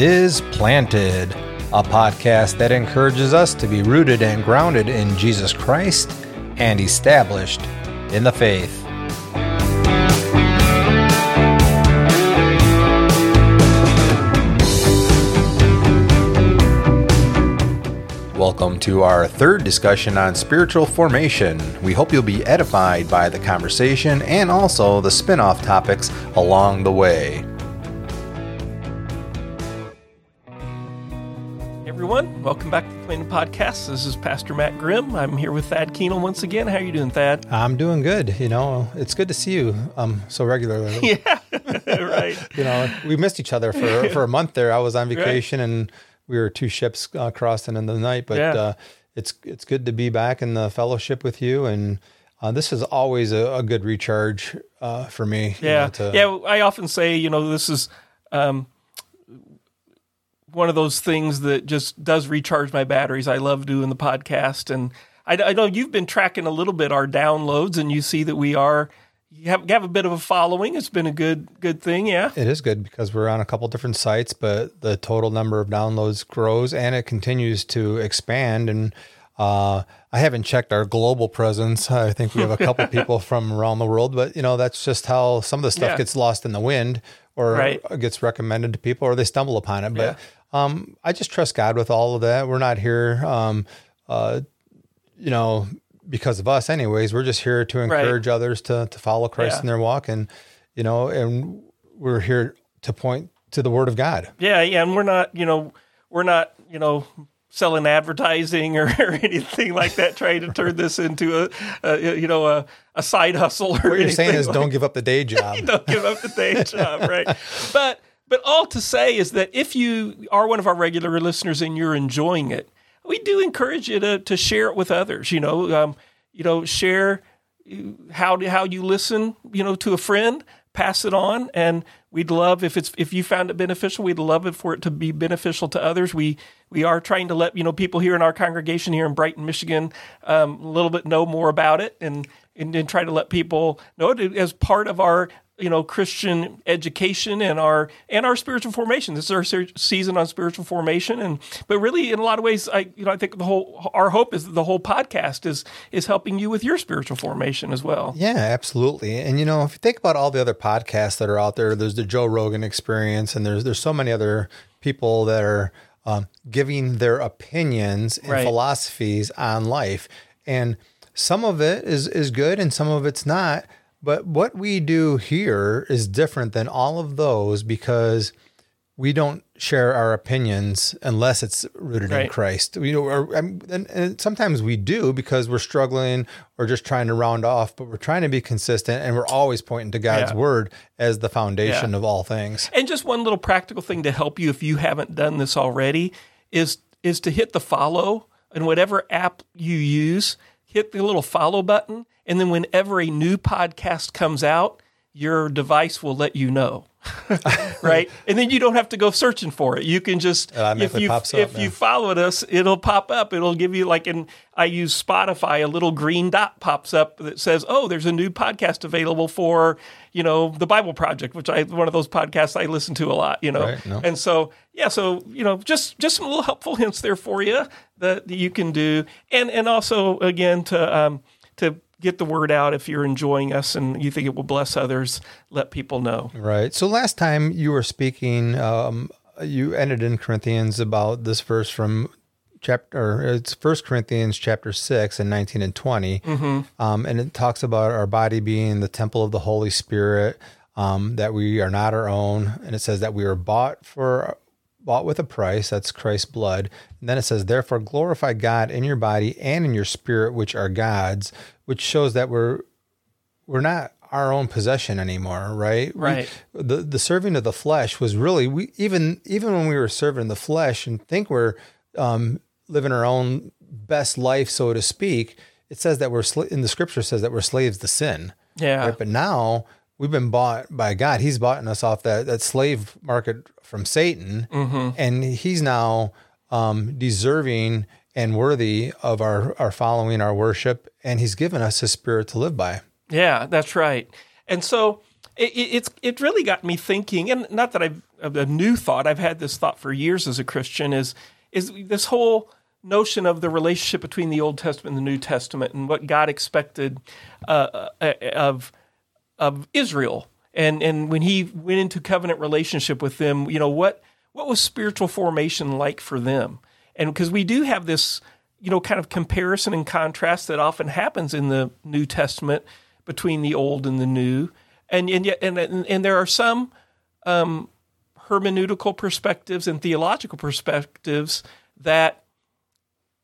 Is Planted, a podcast that encourages us to be rooted and grounded in Jesus Christ and established in the faith. Welcome to our third discussion on spiritual formation. We hope you'll be edified by the conversation and also the spin off topics along the way. Welcome back to the Planted Podcast. This is Pastor Matt Grimm. I'm here with Thadd Keenel once again. How are you doing, Thadd? I'm doing good. You know, it's good to see you um so regularly. Yeah, right. you know, we missed each other for for a month there. I was on vacation right. and we were two ships uh, crossing in the night, but yeah. uh, it's it's good to be back in the fellowship with you and. Uh, this is always a, a good recharge uh, for me. Yeah, know, to, yeah. I often say, you know, this is um, one of those things that just does recharge my batteries. I love doing the podcast, and I, I, know you've been tracking a little bit our downloads, and you see that we are you have, you have a bit of a following. It's been a good good thing, yeah. It is good because we're on a couple different sites, but the total number of downloads grows and it continues to expand. And uh, I haven't checked our global presence. I think we have a couple people from around the world, but you know that's just how some of the stuff yeah. gets lost in the wind or right. gets recommended to people or they stumble upon it. But yeah. Um, I just trust God with all of that. We're not here, um, uh, you know, because of us, anyways. We're just here to encourage right. others to to follow Christ yeah. in their walk, and you know, and we're here to point to the Word of God. Yeah, yeah, and we're not, you know, we're not, you know, selling advertising or, or, anything like that, trying to turn this into a, a you know a, a, side hustle. what you're saying is, like, don't give up the day job. don't give up the day job, right? But but all to say is that if you are one of our regular listeners and you're enjoying it, we do encourage you to, to share it with others. You know, um, you know, share how how you listen. You know, to a friend, pass it on, and we'd love if it's if you found it beneficial. We'd love it for it to be beneficial to others. We we are trying to let you know people here in our congregation here in Brighton, Michigan, um, a little bit know more about it and and, and try to let people know it as part of our you know Christian education and our and our spiritual formation. This is our season on spiritual formation, and but really in a lot of ways, I you know I think the whole our hope is that the whole podcast is is helping you with your spiritual formation as well. Yeah, absolutely. And you know if you think about all the other podcasts that are out there, there's the Joe Rogan Experience, and there's there's so many other people that are um, giving their opinions and right. philosophies on life, and some of it is is good, and some of it's not but what we do here is different than all of those because we don't share our opinions unless it's rooted right. in Christ. You know, or, um, and, and, sometimes we do because we're struggling or just trying to round off, but we're trying to be consistent and we're always pointing to God's yeah. word as the foundation yeah. of all things. And just one little practical thing to help you if you haven't done this already is is to hit the follow in whatever app you use, hit the little follow button and then whenever a new podcast comes out, your device will let you know. right? And then you don't have to go searching for it. You can just uh, if you if you followed us, it'll pop up. It'll give you like and I use Spotify, a little green dot pops up that says, "Oh, there's a new podcast available for, you know, the Bible Project, which I one of those podcasts I listen to a lot, you know." Right, no. And so, yeah, so, you know, just just some little helpful hints there for you that, that you can do. And and also again to um to get the word out if you're enjoying us and you think it will bless others let people know right so last time you were speaking um, you ended in corinthians about this verse from chapter it's first corinthians chapter 6 and 19 and 20 mm-hmm. um, and it talks about our body being the temple of the holy spirit um, that we are not our own and it says that we are bought for bought with a price that's christ's blood and then it says therefore glorify god in your body and in your spirit which are god's which shows that we're we're not our own possession anymore, right? Right. We, the the serving of the flesh was really we even even when we were serving the flesh and think we're um, living our own best life, so to speak. It says that we're in the scripture says that we're slaves to sin. Yeah. Right? But now we've been bought by God. He's bought us off that that slave market from Satan, mm-hmm. and he's now um, deserving and worthy of our, our following, our worship, and He's given us His Spirit to live by. Yeah, that's right. And so, it, it's it really got me thinking, and not that I've a new thought. I've had this thought for years as a Christian. Is is this whole notion of the relationship between the Old Testament and the New Testament, and what God expected uh, uh, of of Israel, and and when He went into covenant relationship with them, you know what what was spiritual formation like for them, and because we do have this you know kind of comparison and contrast that often happens in the New Testament between the Old and the New. And and yet and and there are some um, hermeneutical perspectives and theological perspectives that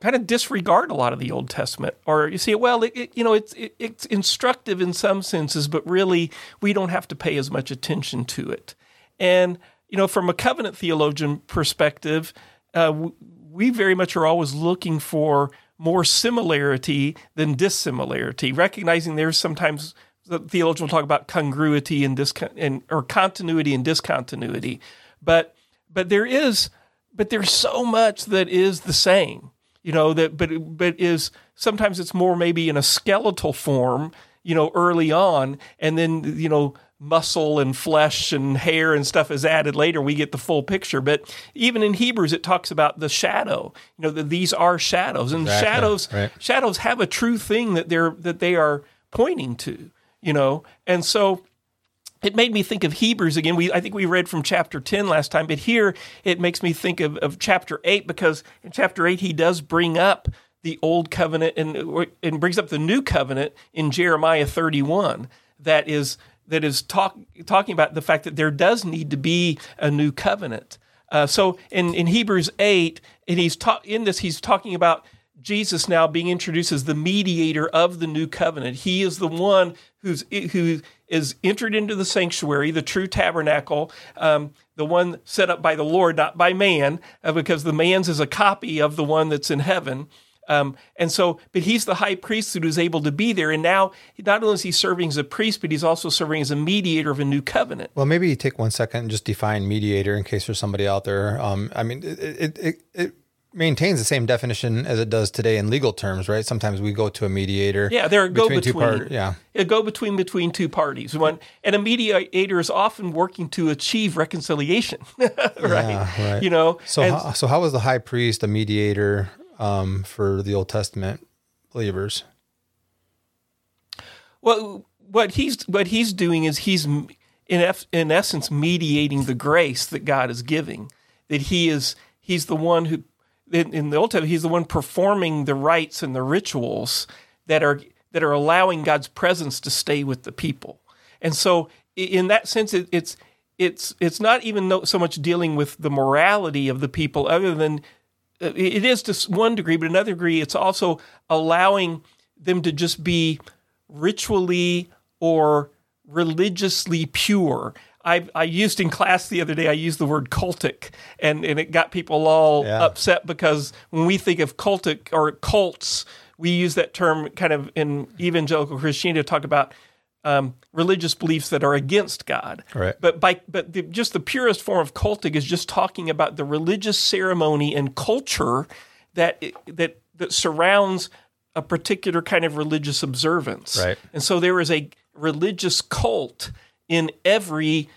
kind of disregard a lot of the Old Testament, or you see, well, it, it, you know, it's it, it's instructive in some senses, but really we don't have to pay as much attention to it. And you know, from a covenant theologian perspective, uh, we very much are always looking for more similarity than dissimilarity, recognizing there's sometimes the theologian will talk about congruity and, discon- and or continuity and discontinuity, but but there is but there's so much that is the same, you know that but but is sometimes it's more maybe in a skeletal form, you know, early on, and then you know muscle and flesh and hair and stuff is added later we get the full picture but even in hebrews it talks about the shadow you know that these are shadows and exactly. shadows right. shadows have a true thing that they're that they are pointing to you know, and so it made me think of Hebrews again. We I think we read from chapter 10 last time, but here it makes me think of, of chapter 8 because in chapter 8 he does bring up the old covenant and, and brings up the new covenant in Jeremiah 31 that is that is talk, talking about the fact that there does need to be a new covenant. Uh, so in, in Hebrews 8, and he's ta- in this, he's talking about Jesus now being introduced as the mediator of the new covenant. He is the one who's who is entered into the sanctuary, the true tabernacle, um, the one set up by the Lord, not by man, uh, because the man's is a copy of the one that's in heaven. Um, and so, but he's the high priest who's able to be there. And now, not only is he serving as a priest, but he's also serving as a mediator of a new covenant. Well, maybe you take one second and just define mediator in case there's somebody out there. Um, I mean, it, it, it, it maintains the same definition as it does today in legal terms, right? Sometimes we go to a mediator. Yeah, there go between. between part, yeah, a go between between two parties. One and a mediator is often working to achieve reconciliation, right? Yeah, right? You know. So, and, how, so how was the high priest a mediator um, for the Old Testament believers? Well, what he's what he's doing is he's in in essence mediating the grace that God is giving. That he is he's the one who in, in the Old Testament, he's the one performing the rites and the rituals that are that are allowing God's presence to stay with the people. And so, in that sense, it, it's it's it's not even so much dealing with the morality of the people, other than uh, it is to one degree, but another degree, it's also allowing them to just be ritually or religiously pure. I, I used in class the other day, I used the word cultic, and, and it got people all yeah. upset because when we think of cultic or cults, we use that term kind of in evangelical Christianity to talk about um, religious beliefs that are against God. Right. But by but the, just the purest form of cultic is just talking about the religious ceremony and culture that that that surrounds a particular kind of religious observance. Right. And so there is a religious cult in every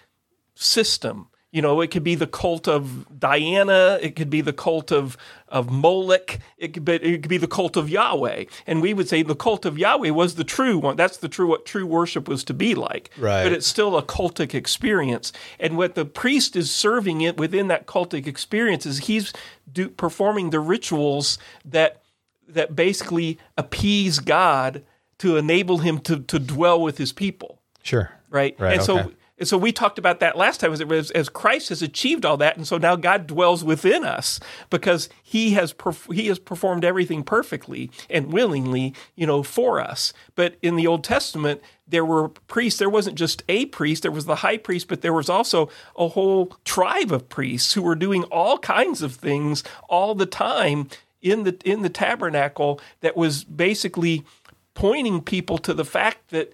system. You know, it could be the cult of Diana, it could be the cult of of Molech, it could be, it could be the cult of Yahweh. And we would say the cult of Yahweh was the true one. That's the true what true worship was to be like. Right. But it's still a cultic experience. And what the priest is serving it within that cultic experience is he's do, performing the rituals that that basically appease God to enable him to, to dwell with his people. Sure. Right. right and okay. so and so we talked about that last time as, as Christ has achieved all that, and so now God dwells within us because He has perf- He has performed everything perfectly and willingly, you know, for us. But in the Old Testament, there were priests. There wasn't just a priest. There was the high priest, but there was also a whole tribe of priests who were doing all kinds of things all the time in the in the tabernacle. That was basically pointing people to the fact that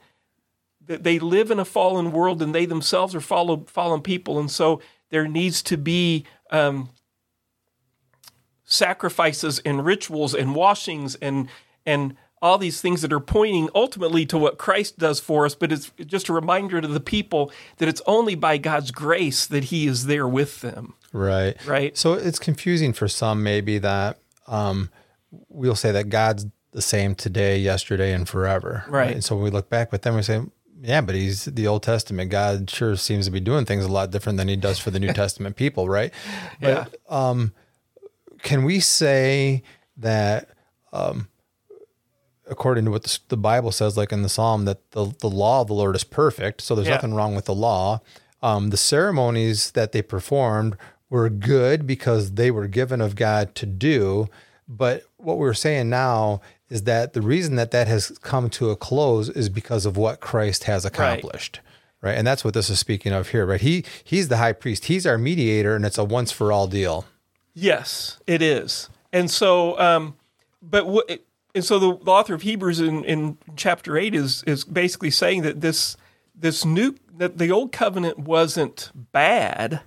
they live in a fallen world and they themselves are fallen, fallen people. And so there needs to be um, sacrifices and rituals and washings and, and all these things that are pointing ultimately to what Christ does for us, but it's just a reminder to the people that it's only by God's grace that He is there with them. Right. Right. So it's confusing for some, maybe that um, we'll say that God's the same today, yesterday, and forever. Right. And so when we look back with them, we say, yeah, but he's the Old Testament. God sure seems to be doing things a lot different than he does for the New Testament people, right? Yeah. But, um, can we say that, um, according to what the, the, Bible says, like in the Psalm, that the, the law of the Lord is perfect. So there's yeah. nothing wrong with the law. Um, the ceremonies that they performed were good because they were given of God to do. But what we're saying now is that the reason that that has come to a close is because of what Christ has accomplished. Right. right? And that's what this is speaking of here, right? He he's the high priest. He's our mediator and it's a once for all deal. Yes, it is. And so um but what and so the, the author of Hebrews in, in chapter 8 is is basically saying that this this new that the old covenant wasn't bad,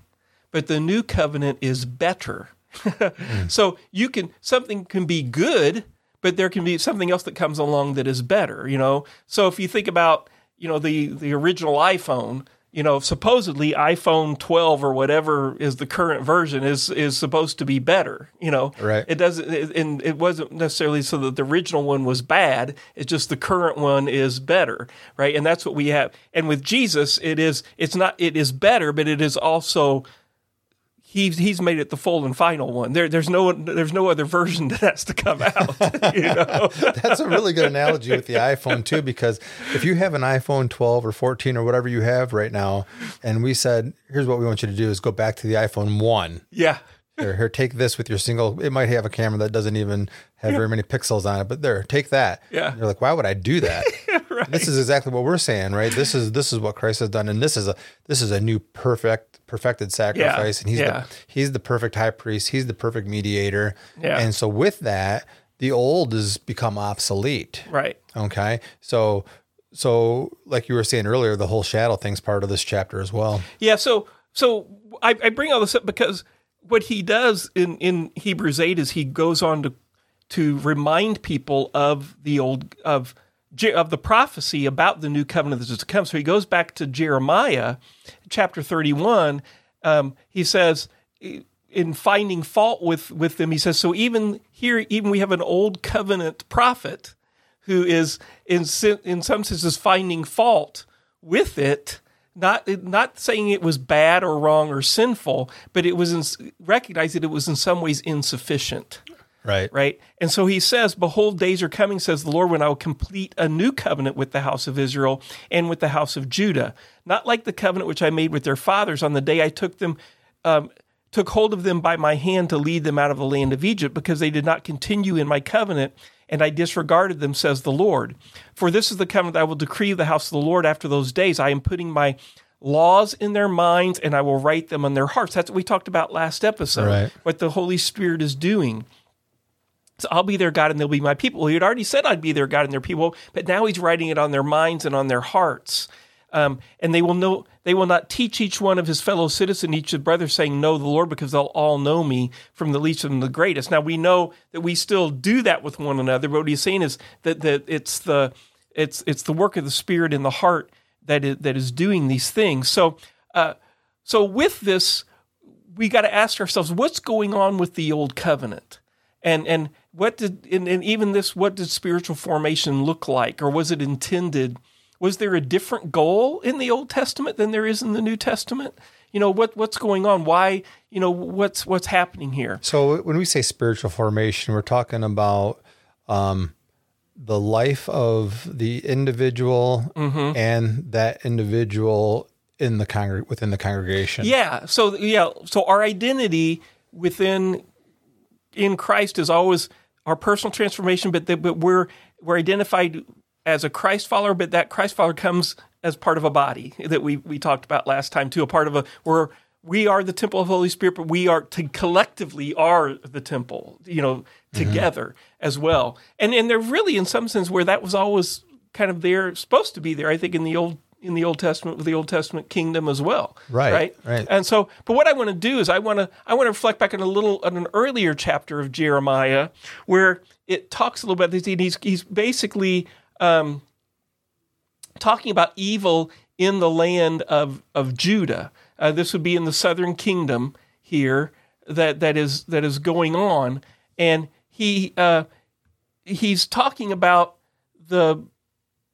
but the new covenant is better. mm. So you can something can be good, but there can be something else that comes along that is better, you know. So if you think about, you know, the the original iPhone, you know, supposedly iPhone 12 or whatever is the current version is is supposed to be better. You know, right? It doesn't, it, and it wasn't necessarily so that the original one was bad. It's just the current one is better, right? And that's what we have. And with Jesus, it is it's not it is better, but it is also he's he's made it the full and final one. There, there's no there's no other version that has to come out. you know? That's a really good analogy with the iPhone too, because if you have an iPhone 12 or 14 or whatever you have right now, and we said, here's what we want you to do is go back to the iPhone one. Yeah. Here, here, take this with your single. It might have a camera that doesn't even have yeah. very many pixels on it, but there, take that. Yeah. And you're like, why would I do that? right. This is exactly what we're saying, right? This is this is what Christ has done, and this is a this is a new perfect perfected sacrifice, yeah. and he's yeah. the he's the perfect high priest. He's the perfect mediator. Yeah. And so with that, the old has become obsolete. Right. Okay. So so like you were saying earlier, the whole shadow thing's part of this chapter as well. Yeah. So so I, I bring all this up because what he does in, in Hebrews 8 is he goes on to to remind people of the old of of the prophecy about the new covenant that is to come. So he goes back to Jeremiah, chapter 31. Um, he says, in finding fault with, with them, he says, so even here, even we have an old covenant prophet who is, in, in some senses, finding fault with it not not saying it was bad or wrong or sinful, but it was in, recognized that it was in some ways insufficient. Right. Right. And so he says, Behold, days are coming, says the Lord, when I will complete a new covenant with the house of Israel and with the house of Judah, not like the covenant which I made with their fathers on the day I took them. Um, took hold of them by my hand to lead them out of the land of Egypt, because they did not continue in my covenant, and I disregarded them, says the Lord. For this is the covenant that I will decree of the house of the Lord after those days. I am putting my laws in their minds, and I will write them on their hearts. That's what we talked about last episode, right. what the Holy Spirit is doing. So I'll be their God and they'll be my people. Well, he had already said I'd be their God and their people, but now he's writing it on their minds and on their hearts. Um, and they will know they will not teach each one of his fellow citizen, each of brothers, saying, Know the Lord, because they'll all know me from the least and the greatest. Now we know that we still do that with one another, but what he's saying is that, that it's the it's it's the work of the Spirit in the heart that is, that is doing these things. So uh, so with this, we got to ask ourselves, what's going on with the old covenant? And and what did and, and even this what did spiritual formation look like? Or was it intended was there a different goal in the old testament than there is in the new testament? You know what what's going on? Why you know what's what's happening here? So when we say spiritual formation we're talking about um, the life of the individual mm-hmm. and that individual in the congreg- within the congregation. Yeah. So yeah. So our identity within in christ is always our personal transformation, but that but we're we're identified as a Christ follower, but that Christ follower comes as part of a body that we we talked about last time too. A part of a we're we are the temple of the Holy Spirit, but we are to collectively are the temple, you know, mm-hmm. together mm-hmm. as well. And and they're really in some sense where that was always kind of there, supposed to be there. I think in the old in the Old Testament with the Old Testament kingdom as well. Right. Right. Right. And so, but what I want to do is I want to I want to reflect back on a little on an earlier chapter of Jeremiah where it talks a little bit. And he's he's basically um, talking about evil in the land of of Judah. Uh, this would be in the southern kingdom here that that is that is going on, and he uh, he's talking about the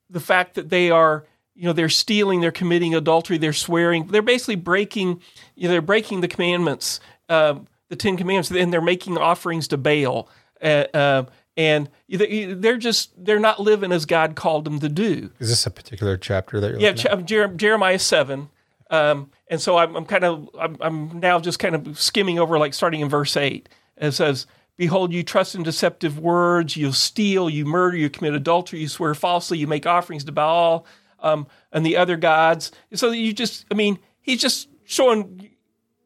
the fact that they are you know they're stealing they're committing adultery they're swearing they're basically breaking you know, they're breaking the commandments uh, the ten commandments and they're making offerings to baal uh, uh, and they're just they're not living as god called them to do. Is this a particular chapter that you're yeah Jer- jeremiah 7 um, and so i'm, I'm kind of I'm, I'm now just kind of skimming over like starting in verse 8 it says Behold, you trust in deceptive words, you steal, you murder, you commit adultery, you swear falsely, you make offerings to Baal um, and the other gods. So you just, I mean, he's just showing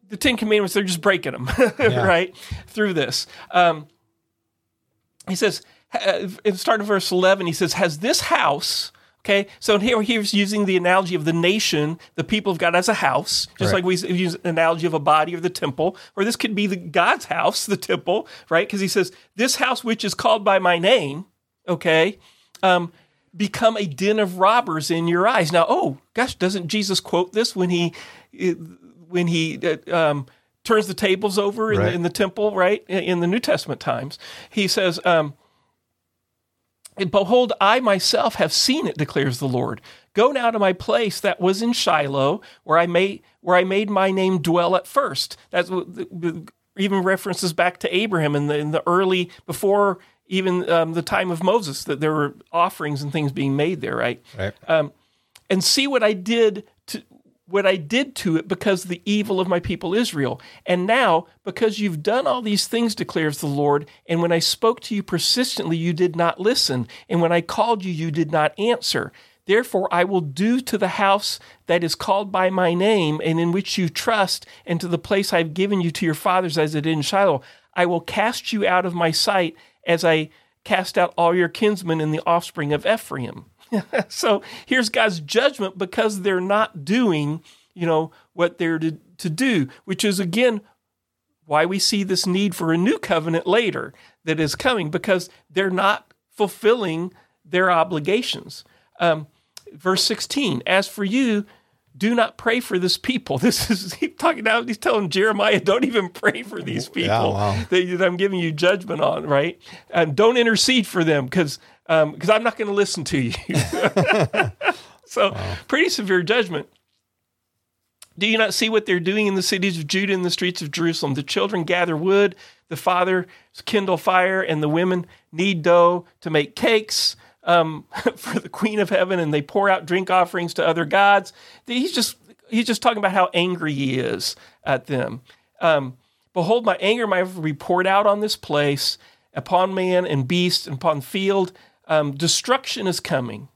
the Ten Commandments, they're just breaking them, yeah. right, through this. Um, he says, in start verse 11, he says, Has this house, Okay, so here he's using the analogy of the nation, the people of God as a house, just right. like we use an analogy of a body or the temple, or this could be the God's house, the temple, right? Because he says, "This house which is called by my name," okay, um, become a den of robbers in your eyes. Now, oh gosh, doesn't Jesus quote this when he when he uh, um, turns the tables over in, right. the, in, the, temple, right? In the New Testament times, he says. Um, Behold, I myself have seen it, declares the Lord. Go now to my place that was in Shiloh, where I made where I made my name dwell at first. That's even references back to Abraham in the in the early before even um, the time of Moses that there were offerings and things being made there, right? Right. Um, and see what I did to what I did to it because the evil of my people Israel. And now, because you've done all these things, declares the Lord, and when I spoke to you persistently, you did not listen, and when I called you, you did not answer. Therefore, I will do to the house that is called by my name and in which you trust, and to the place I've given you to your fathers as it did in Shiloh. I will cast you out of my sight as I cast out all your kinsmen and the offspring of Ephraim. so here's God's judgment because they're not doing, you know, what they're to, to do, which is again why we see this need for a new covenant later that is coming because they're not fulfilling their obligations. Um, verse 16, as for you, do not pray for this people. This is he's talking now. He's telling Jeremiah, don't even pray for these people yeah, wow. that, that, I'm giving you judgment on, right? And don't intercede for them because because um, I'm not going to listen to you. so wow. pretty severe judgment. Do you not see what they're doing in the cities of Judah and the streets of Jerusalem? The children gather wood, the fathers kindle fire, and the women knead dough to make cakes um, for the Queen of Heaven, and they pour out drink offerings to other gods. He's just he's just talking about how angry he is at them. Um, Behold, my anger might be poured out on this place, upon man and beast, and upon field um, destruction is coming.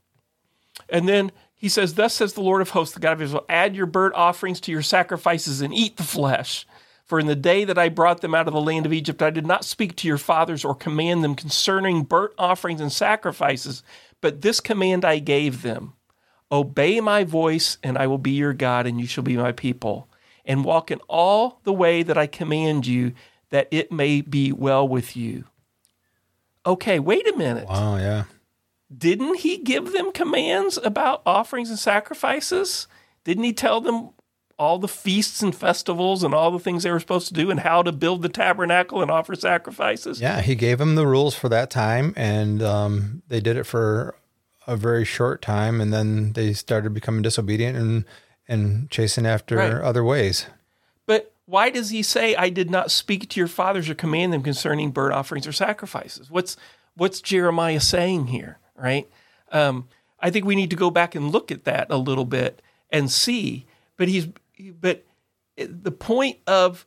And then he says, Thus says the Lord of hosts, the God of Israel, add your burnt offerings to your sacrifices and eat the flesh. For in the day that I brought them out of the land of Egypt, I did not speak to your fathers or command them concerning burnt offerings and sacrifices, but this command I gave them Obey my voice, and I will be your God, and you shall be my people. And walk in all the way that I command you, that it may be well with you okay, wait a minute. Wow, yeah. Didn't he give them commands about offerings and sacrifices? Didn't he tell them all the feasts and festivals and all the things they were supposed to do and how to build the tabernacle and offer sacrifices? Yeah, he gave them the rules for that time, and um, they did it for a very short time, and then they started becoming disobedient and and chasing after right. other ways. But why does he say, I did not speak to your fathers or command them concerning burnt offerings or sacrifices? What's, what's Jeremiah saying here, right? Um, I think we need to go back and look at that a little bit and see. But he's, but the point of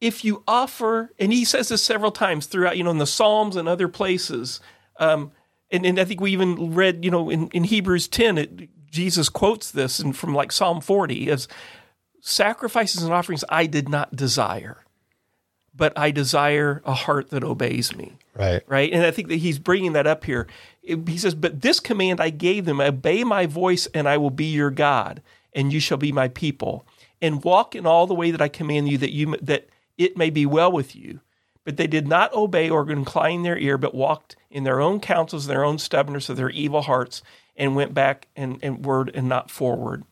if you offer, and he says this several times throughout, you know, in the Psalms and other places, um, and, and I think we even read, you know, in, in Hebrews 10, it, Jesus quotes this and from like Psalm 40 as sacrifices and offerings I did not desire, but I desire a heart that obeys me. Right. Right. And I think that he's bringing that up here. he says, But this command I gave them obey my voice, and I will be your God, and you shall be my people, and walk in all the way that I command you, that, you, that it may be well with you. But they did not obey or incline their ear, but walked in their own counsels, their own stubbornness of their evil hearts, and went back and, and word and not forward.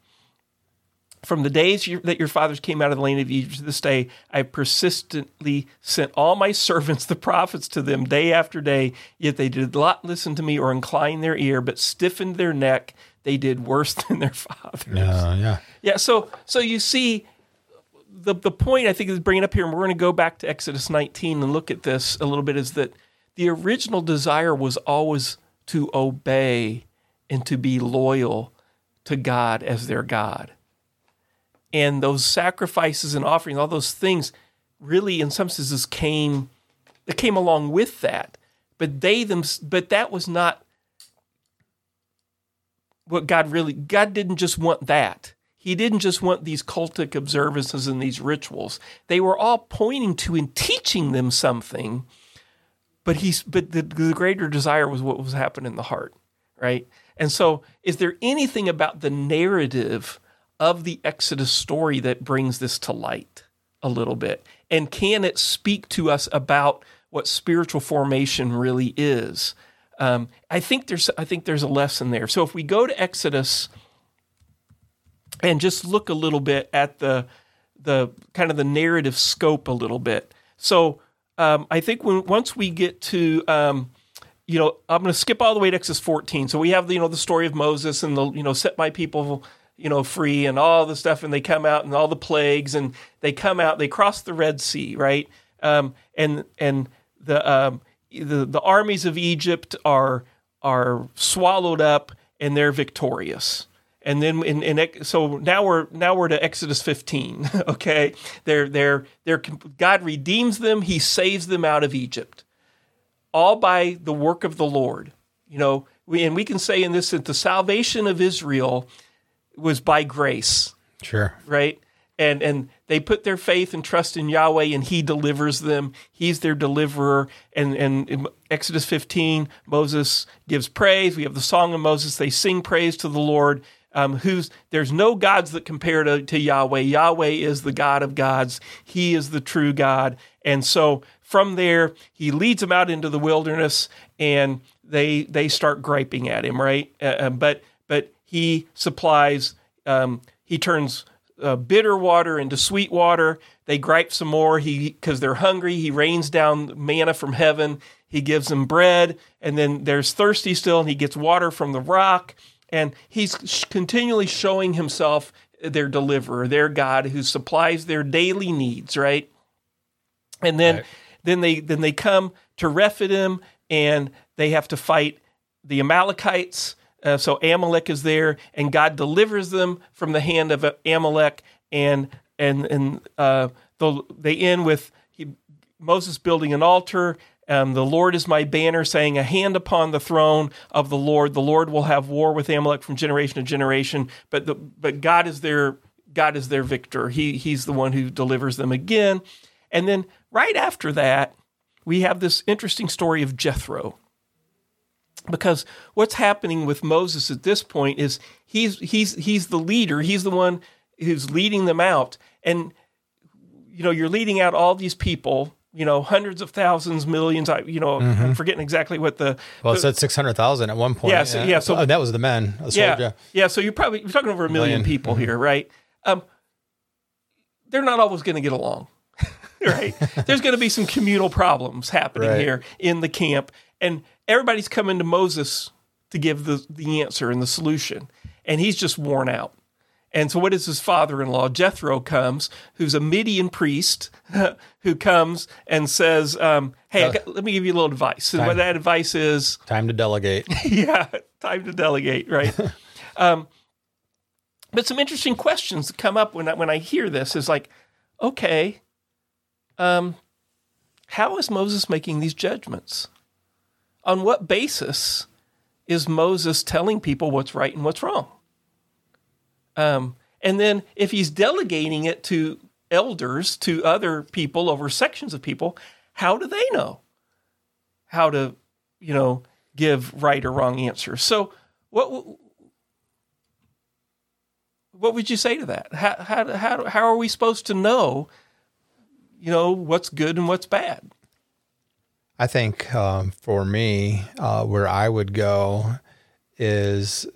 From the days that your fathers came out of the land of Egypt to this day, I persistently sent all my servants, the prophets, to them day after day. Yet they did not listen to me or incline their ear, but stiffened their neck. They did worse than their fathers. Yeah, yeah, yeah. So, so you see, the the point I think is bringing up here, and we're going to go back to Exodus 19 and look at this a little bit, is that the original desire was always to obey and to be loyal to God as their God and those sacrifices and offerings, all those things, really, in some senses, came it came along with that. But they them, but that was not what God really. God didn't just want that. He didn't just want these cultic observances and these rituals. They were all pointing to and teaching them something. But he's but the, the greater desire was what was happening in the heart, right? And so, is there anything about the narrative? of the Exodus story that brings this to light a little bit? And can it speak to us about what spiritual formation really is? Um, I think there's I think there's a lesson there. So if we go to Exodus and just look a little bit at the the kind of the narrative scope a little bit. So um, I think when once we get to um, you know I'm going to skip all the way to Exodus 14. So we have the you know the story of Moses and the you know set my people you know, free and all the stuff, and they come out and all the plagues, and they come out, they cross the Red Sea, right? Um, and and the um, the the armies of Egypt are are swallowed up, and they're victorious. And then in, in so now we're now we're to Exodus 15. Okay, they're they're they're God redeems them, He saves them out of Egypt, all by the work of the Lord. You know, we, and we can say in this that the salvation of Israel was by grace. Sure. Right? And and they put their faith and trust in Yahweh and he delivers them. He's their deliverer. And and in Exodus 15, Moses gives praise. We have the song of Moses. They sing praise to the Lord. Um, who's there's no gods that compare to, to Yahweh. Yahweh is the God of gods. He is the true God. And so from there, he leads them out into the wilderness, and they they start griping at him, right? Uh, uh but but he supplies, um, he turns uh, bitter water into sweet water. They gripe some more he because they're hungry. He rains down manna from heaven. He gives them bread, and then there's thirsty still, and he gets water from the rock. And he's continually showing himself their deliverer, their God, who supplies their daily needs. Right, and then right. then they then they come to Rephidim, and they have to fight the Amalekites uh, so Amalek is there, and God delivers them from the hand of Amalek, and and and uh, they end with he, Moses building an altar. Um, the Lord is my banner, saying, "A hand upon the throne of the Lord. The Lord will have war with Amalek from generation to generation." But the, but God is their God is their victor. He he's the one who delivers them again. And then right after that, we have this interesting story of Jethro because what's happening with Moses at this point is he's he's he's the leader, he's the one who's leading them out, and you know you're leading out all these people, you know hundreds of thousands, millions. I you know mm-hmm. I'm forgetting exactly what the well it said six hundred thousand at one point. Yeah, so, yeah, so oh, that was the men. The yeah, yeah. So you're probably you're talking over a million, million. people mm-hmm. here, right? Um, they're not always going to get along. right? There's going to be some communal problems happening right. here in the camp. And everybody's coming to Moses to give the, the answer and the solution. And he's just worn out. And so, what is his father in law? Jethro comes, who's a Midian priest, who comes and says, um, Hey, uh, got, let me give you a little advice. And what that advice is time to delegate. yeah, time to delegate, right? um, but some interesting questions come up when I, when I hear this is like, okay, um, how is Moses making these judgments? On what basis is Moses telling people what's right and what's wrong? Um, and then if he's delegating it to elders, to other people over sections of people, how do they know how to, you know, give right or wrong answers. So what what would you say to that? How how how how are we supposed to know, you know, what's good and what's bad? I think um, for me, uh, where I would go is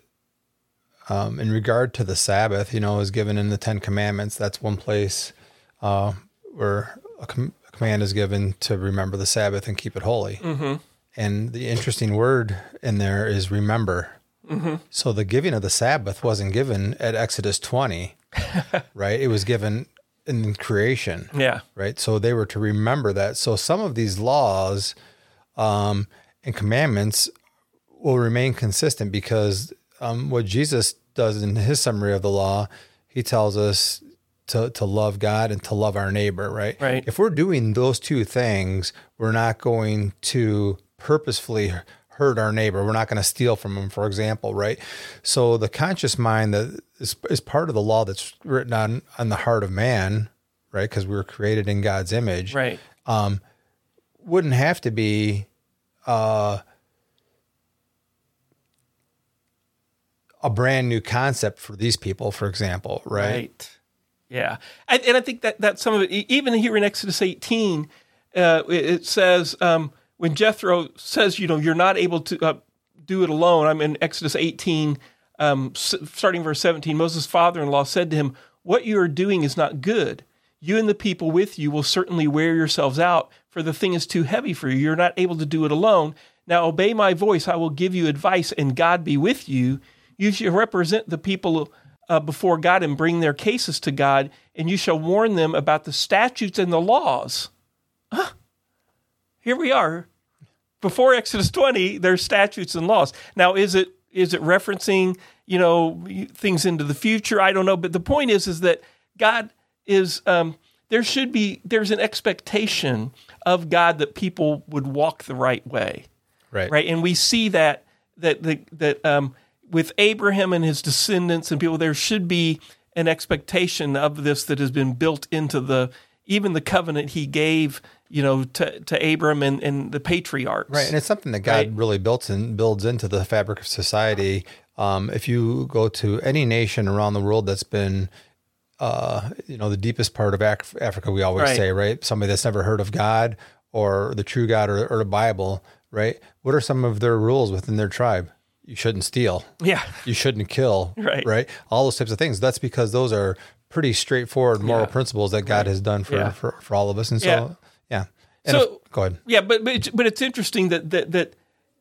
um, in regard to the Sabbath. You know, is given in the Ten Commandments. That's one place uh, where a, com- a, command is given to remember the Sabbath and keep it holy. Mm-hmm. And the interesting word in there is remember. Mm-hmm. So the giving of the Sabbath wasn't given at Exodus 20, right? It was given in creation. Yeah. Right. So they were to remember that. So some of these laws um, and commandments will remain consistent because um, what Jesus does in his summary of the law, he tells us to, to love God and to love our neighbor, right? Right. If we're doing those two things, we're not going to purposefully hurt our neighbor. We're not going to steal from them, for example, right? So the conscious mind that is, is part of the law that's written on on the heart of man, right? Because we were created in God's image, right? Um, wouldn't have to be uh, a brand new concept for these people, for example, right? Right. Yeah, and, and I think that that some of it, even here in Exodus 18, uh, it says. Um, when Jethro says, you know, you're not able to uh, do it alone, I'm in Exodus 18, um, starting verse 17. Moses' father in law said to him, What you are doing is not good. You and the people with you will certainly wear yourselves out, for the thing is too heavy for you. You're not able to do it alone. Now obey my voice. I will give you advice, and God be with you. You shall represent the people uh, before God and bring their cases to God, and you shall warn them about the statutes and the laws. Huh? Here we are before Exodus 20, there's statutes and laws. Now, is it is it referencing you know things into the future? I don't know, but the point is is that God is um, there should be there's an expectation of God that people would walk the right way, right? Right, and we see that that the, that um, with Abraham and his descendants and people, there should be an expectation of this that has been built into the even the covenant he gave you know, to, to Abram and, and the patriarchs. Right. And it's something that God right? really built in, builds into the fabric of society. Um, if you go to any nation around the world that's been, uh, you know, the deepest part of Af- Africa, we always right. say, right? Somebody that's never heard of God or the true God or, or the Bible, right? What are some of their rules within their tribe? You shouldn't steal. Yeah. You shouldn't kill. Right. Right. All those types of things. That's because those are pretty straightforward moral yeah. principles that God right. has done for, yeah. for, for all of us. And so, yeah. Yeah. And so if, go ahead. Yeah, but but it's, but it's interesting that that that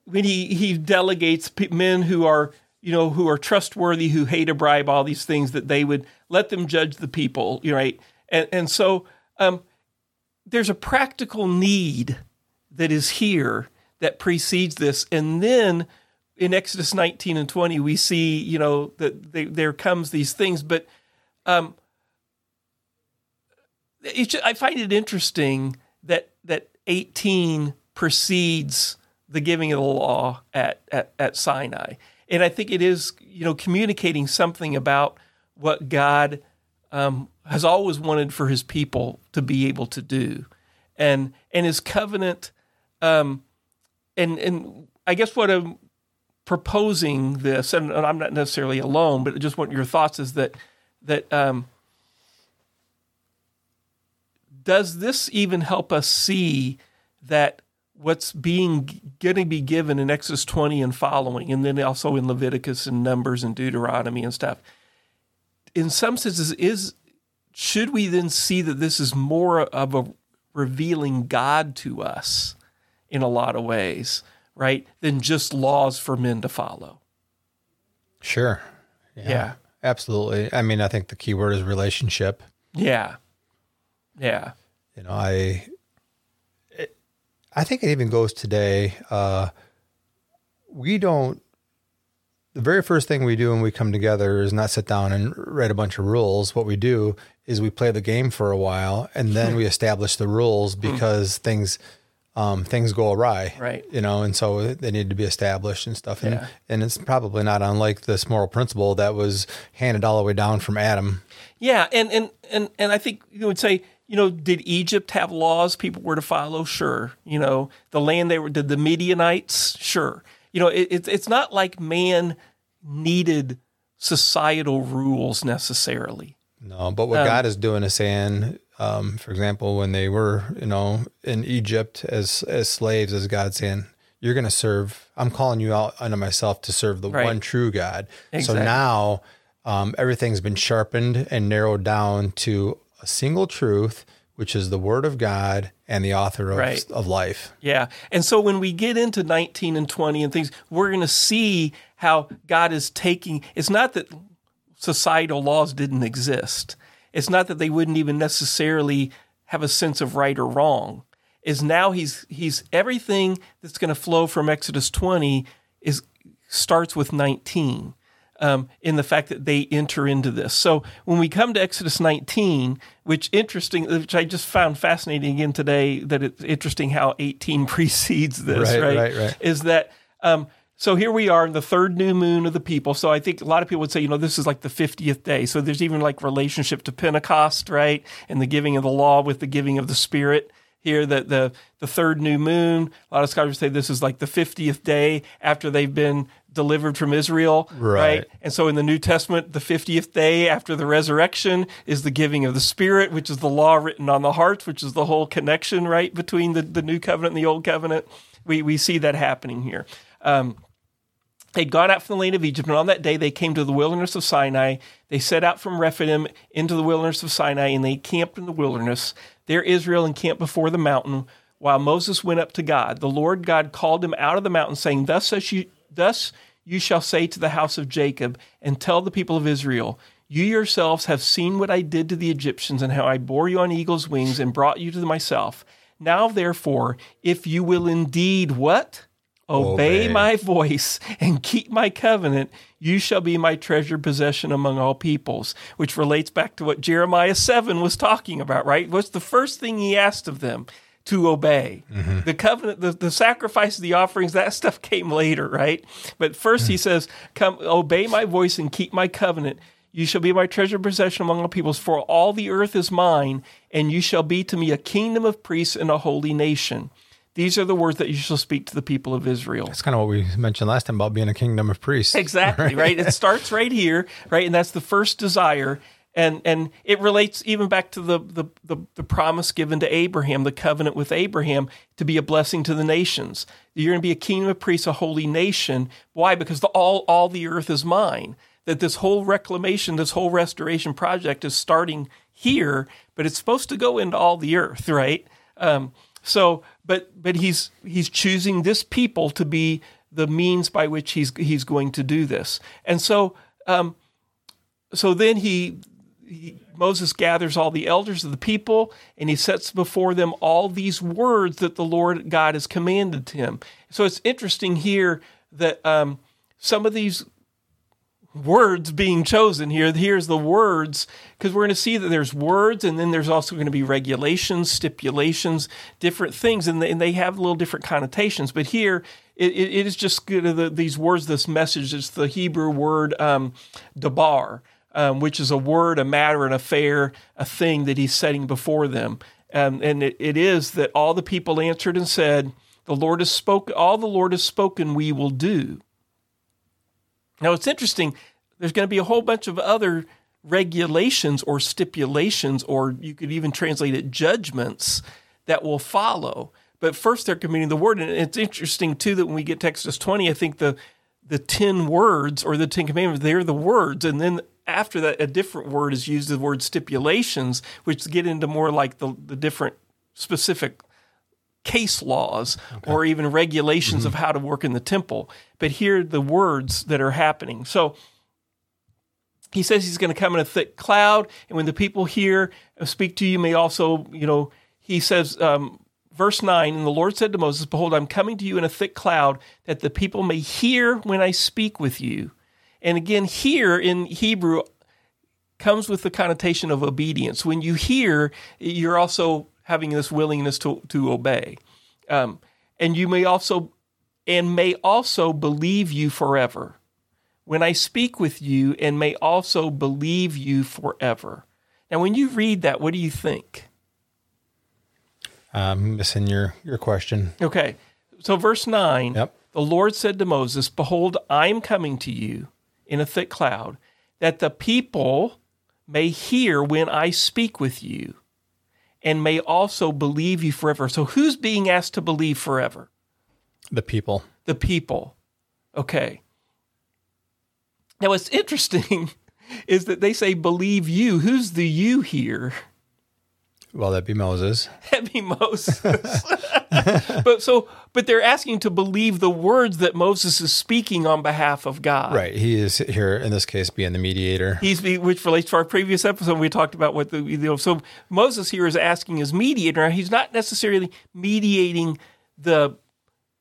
when he he delegates men who are you know who are trustworthy, who hate a bribe, all these things that they would let them judge the people, right? And and so um, there's a practical need that is here that precedes this, and then in Exodus 19 and 20 we see you know that they, there comes these things, but um, I find it interesting that that 18 precedes the giving of the law at, at, at Sinai. And I think it is, you know, communicating something about what God um, has always wanted for his people to be able to do. And and his covenant um, and and I guess what I'm proposing this, and, I'm not necessarily alone, but just want your thoughts is that that um, does this even help us see that what's being going to be given in Exodus 20 and following, and then also in Leviticus and Numbers and Deuteronomy and stuff, in some senses, is should we then see that this is more of a revealing God to us in a lot of ways, right, than just laws for men to follow? Sure. Yeah. yeah. Absolutely. I mean, I think the key word is relationship. Yeah. Yeah. You know, I it, I think it even goes today. Uh, we don't. The very first thing we do when we come together is not sit down and write a bunch of rules. What we do is we play the game for a while, and then we establish the rules because things um, things go awry, right? You know, and so they need to be established and stuff. And, yeah. and it's probably not unlike this moral principle that was handed all the way down from Adam. Yeah, and and and and I think you would say you know, did Egypt have laws people were to follow? Sure. You know, the land they were, did the Midianites? Sure. You know, it, it's it's not like man needed societal rules necessarily. No, but what um, God is doing is saying, um, for example, when they were, you know, in Egypt as as slaves, as God saying, "You're going to serve. I'm calling you out unto myself to serve the right. one true God." Exactly. So now um, everything's been sharpened and narrowed down to a single truth, which is the Word of God and the author of, right. of life. Yeah. And so when we get into 19 and 20 and things, we're going to see how God is taking, it's not that societal laws didn't exist, it's not that they wouldn't even necessarily have a sense of right or wrong. Is now he's he's everything that's going to flow from Exodus 20 is starts with 19 um, in the fact that they enter into this. So when we come to Exodus 19, which interesting, which I just found fascinating again today, that it's interesting how 18 precedes this, right? Right, right. right. Is that um, so here we are in the third new moon of the people. So I think a lot of people would say, you know, this is like the 50th day. So there's even like relationship to Pentecost, right? And the giving of the law with the giving of the Spirit here that the the third new moon. A lot of scholars say this is like the 50th day after they've been delivered from Israel, right. right. And so in the New Testament, the 50th day after the resurrection is the giving of the Spirit, which is the law written on the hearts, which is the whole connection, right, between the, the New Covenant and the Old Covenant. We, we see that happening here. Um, they'd gone out from the land of Egypt, and on that day they came to the wilderness of Sinai. They set out from Rephidim into the wilderness of Sinai, and they camped in the wilderness. There Israel encamped before the mountain, while Moses went up to God. The Lord God called him out of the mountain, saying, Thus says you Thus you shall say to the house of Jacob, and tell the people of Israel, You yourselves have seen what I did to the Egyptians, and how I bore you on eagle's wings and brought you to myself. Now, therefore, if you will indeed what? Obey, Obey, my voice and keep my covenant, you shall be my treasured possession among all peoples, which relates back to what Jeremiah 7 was talking about, right? What's the first thing he asked of them? To obey. Mm-hmm. The covenant, the, the sacrifice, the offerings, that stuff came later, right? But 1st mm-hmm. he says, Come, obey my voice and keep my covenant. You shall be my treasured possession among all peoples, for all the earth is mine, and you shall be to me a kingdom of priests and a holy nation. These are the words that you shall speak to the people of Israel. That's kind of what we mentioned last time about being a kingdom of priests. Exactly, right? right? It starts right here, right? And that's the first desire and and it relates even back to the, the, the the promise given to Abraham, the covenant with Abraham to be a blessing to the nations. You're going to be a kingdom of priests, a holy nation. Why? Because the, all all the earth is mine. That this whole reclamation, this whole restoration project is starting here, but it's supposed to go into all the earth, right? Um, so, but but he's he's choosing this people to be the means by which he's he's going to do this, and so. Um, so then he Moses gathers all the elders of the people and he sets before them all these words that the Lord God has commanded to him. So it's interesting here that um, some of these words being chosen here, here's the words, because we're going to see that there's words and then there's also going to be regulations, stipulations, different things, and they, and they have little different connotations. But here, it, it is just the, these words, this message. It's the Hebrew word um, dabar um, which is a word, a matter, an affair, a thing that he's setting before them. Um, and it, it is that all the people answered and said, The Lord has spoken, all the Lord has spoken, we will do. Now it's interesting, there's going to be a whole bunch of other regulations or stipulations, or you could even translate it judgments that will follow. But first, they're committing the word. And it's interesting, too, that when we get to Exodus 20, I think the the 10 words or the 10 commandments, they're the words. And then after that, a different word is used, the word stipulations, which get into more like the, the different specific case laws okay. or even regulations mm-hmm. of how to work in the temple. But here, the words that are happening. So he says he's going to come in a thick cloud, and when the people hear uh, speak to you, may also, you know, he says, um, verse 9, and the Lord said to Moses, Behold, I'm coming to you in a thick cloud, that the people may hear when I speak with you and again, here in Hebrew comes with the connotation of obedience. When you hear, you're also having this willingness to, to obey. Um, and you may also and may also believe you forever. When I speak with you and may also believe you forever. Now, when you read that, what do you think? I'm missing your, your question. Okay. So, verse 9 yep. the Lord said to Moses, Behold, I am coming to you in a thick cloud, that the people may hear when I speak with you, and may also believe you forever. So, who's being asked to believe forever? The people. The people. Okay. Now, what's interesting is that they say, believe you. Who's the you here? Well, that'd be Moses. That'd be Moses. but so, but they're asking to believe the words that Moses is speaking on behalf of God. Right. He is here in this case being the mediator. He's which relates to our previous episode. We talked about what the you know. So Moses here is asking as mediator. He's not necessarily mediating the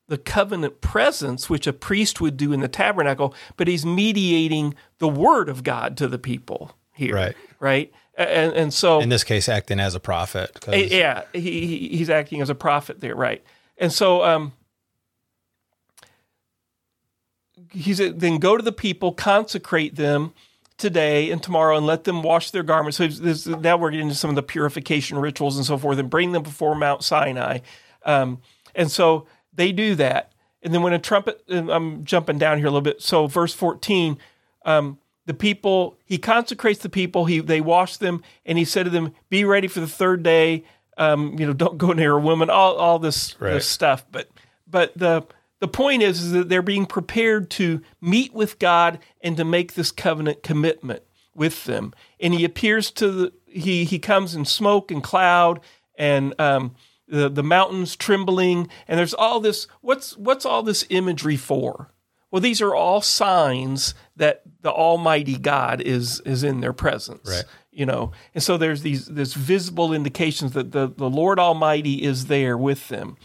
the covenant presence, which a priest would do in the tabernacle, but he's mediating the word of God to the people here. Right. Right and, and so in this case, acting as a prophet. Yeah, he, he's acting as a prophet there, right? And so um, he's then go to the people, consecrate them today and tomorrow, and let them wash their garments. So this, now we're getting into some of the purification rituals and so forth, and bring them before Mount Sinai. Um, and so they do that. And then when a trumpet, I'm jumping down here a little bit. So verse 14, um, the people he consecrates the people he they wash them and he said to them be ready for the third day um, you know don't go near a woman all, all this, right. this stuff. But but the the point is, is that they're being prepared to meet with God and to make this covenant commitment with them. And he appears to the he he comes in smoke and cloud and um, the the mountains trembling. And there's all this what's what's all this imagery for? Well, these are all signs that the Almighty God is is in their presence. Right. You know, and so there's these this visible indications that the, the Lord Almighty is there with them.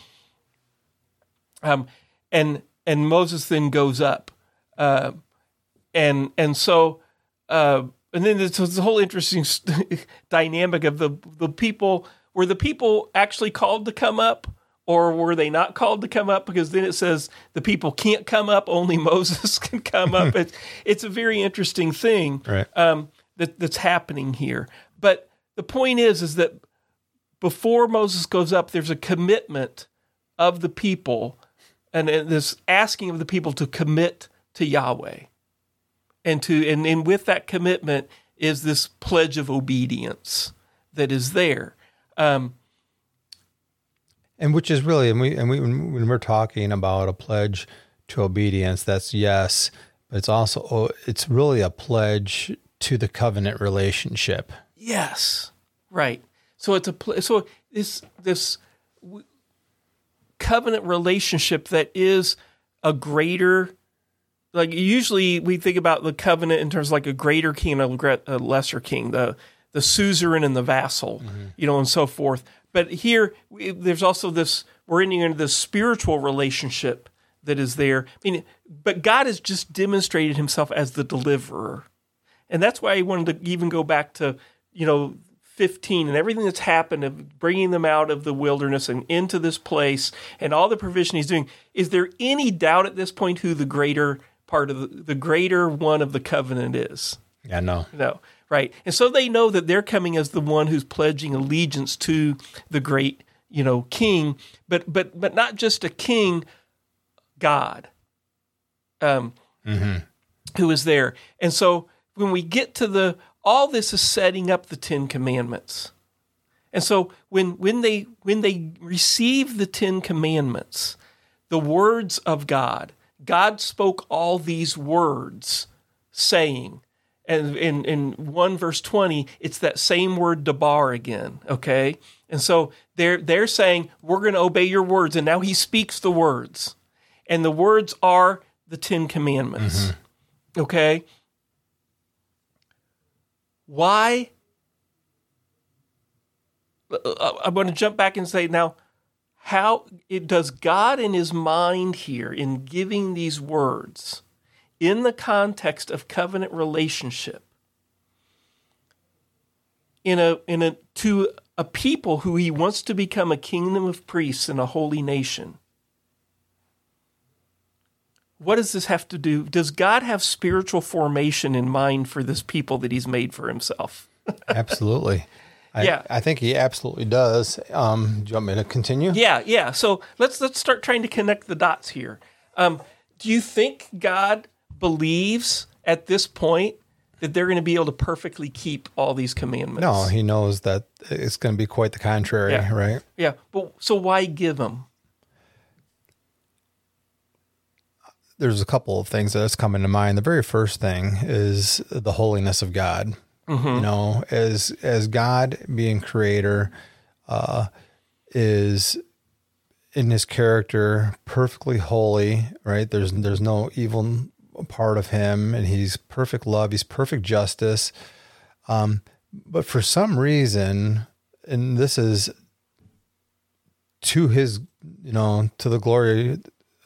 Um, and and Moses then goes up, uh, and and so uh, and then there's this whole interesting dynamic of the the people were the people actually called to come up or were they not called to come up? Because then it says the people can't come up, only Moses can come up. it's, it's a very interesting thing right. um, that, that's happening here. But the point is, is that before Moses goes up, there's a commitment of the people and, and this asking of the people to commit to Yahweh. And to and, and with that commitment is this pledge of obedience that is there. Um, and which is really, and we and we when we're talking about a pledge to obedience, that's yes, but it's also oh, it's really a pledge to the covenant relationship. Yes, right. So it's a so this this covenant relationship that is a greater like usually we think about the covenant in terms of like a greater king and a lesser king the the suzerain and the vassal mm-hmm. you know and so forth but here, there's also this, we're entering into this spiritual relationship that is there. I mean, but God has just demonstrated himself as the deliverer. And that's why I wanted to even go back to, you know, 15 and everything that's happened of bringing them out of the wilderness and into this place and all the provision he's doing. Is there any doubt at this point who the greater part of the, the greater one of the covenant is? Yeah, no. No right? And so they know that they're coming as the one who's pledging allegiance to the great, you know, king, but but but not just a king, God, um, mm-hmm. who is there. And so when we get to the all this is setting up the Ten Commandments. And so when when they when they receive the Ten Commandments, the words of God, God spoke all these words, saying, and in, in 1 verse 20 it's that same word debar again okay? And so they're they're saying we're going to obey your words. And now he speaks the words. And the words are the 10 commandments mm-hmm. okay? Why? I'm going to jump back and say now how it does god in his mind here in giving these words in the context of covenant relationship in a in a to a people who he wants to become a kingdom of priests and a holy nation. What does this have to do? Does God have spiritual formation in mind for this people that he's made for himself? absolutely. I, yeah, I think he absolutely does. Um, do you want me to continue? Yeah, yeah. So let's let's start trying to connect the dots here. Um, do you think God believes at this point that they're going to be able to perfectly keep all these commandments? No, he knows that it's going to be quite the contrary, Yeah. right? Yeah, but so why give them? There's a couple of things that's coming to mind. The very first thing is the holiness of God. You know, as as God being creator uh, is in his character perfectly holy, right? There's there's no evil part of him, and he's perfect love. He's perfect justice. Um, but for some reason, and this is to his, you know, to the glory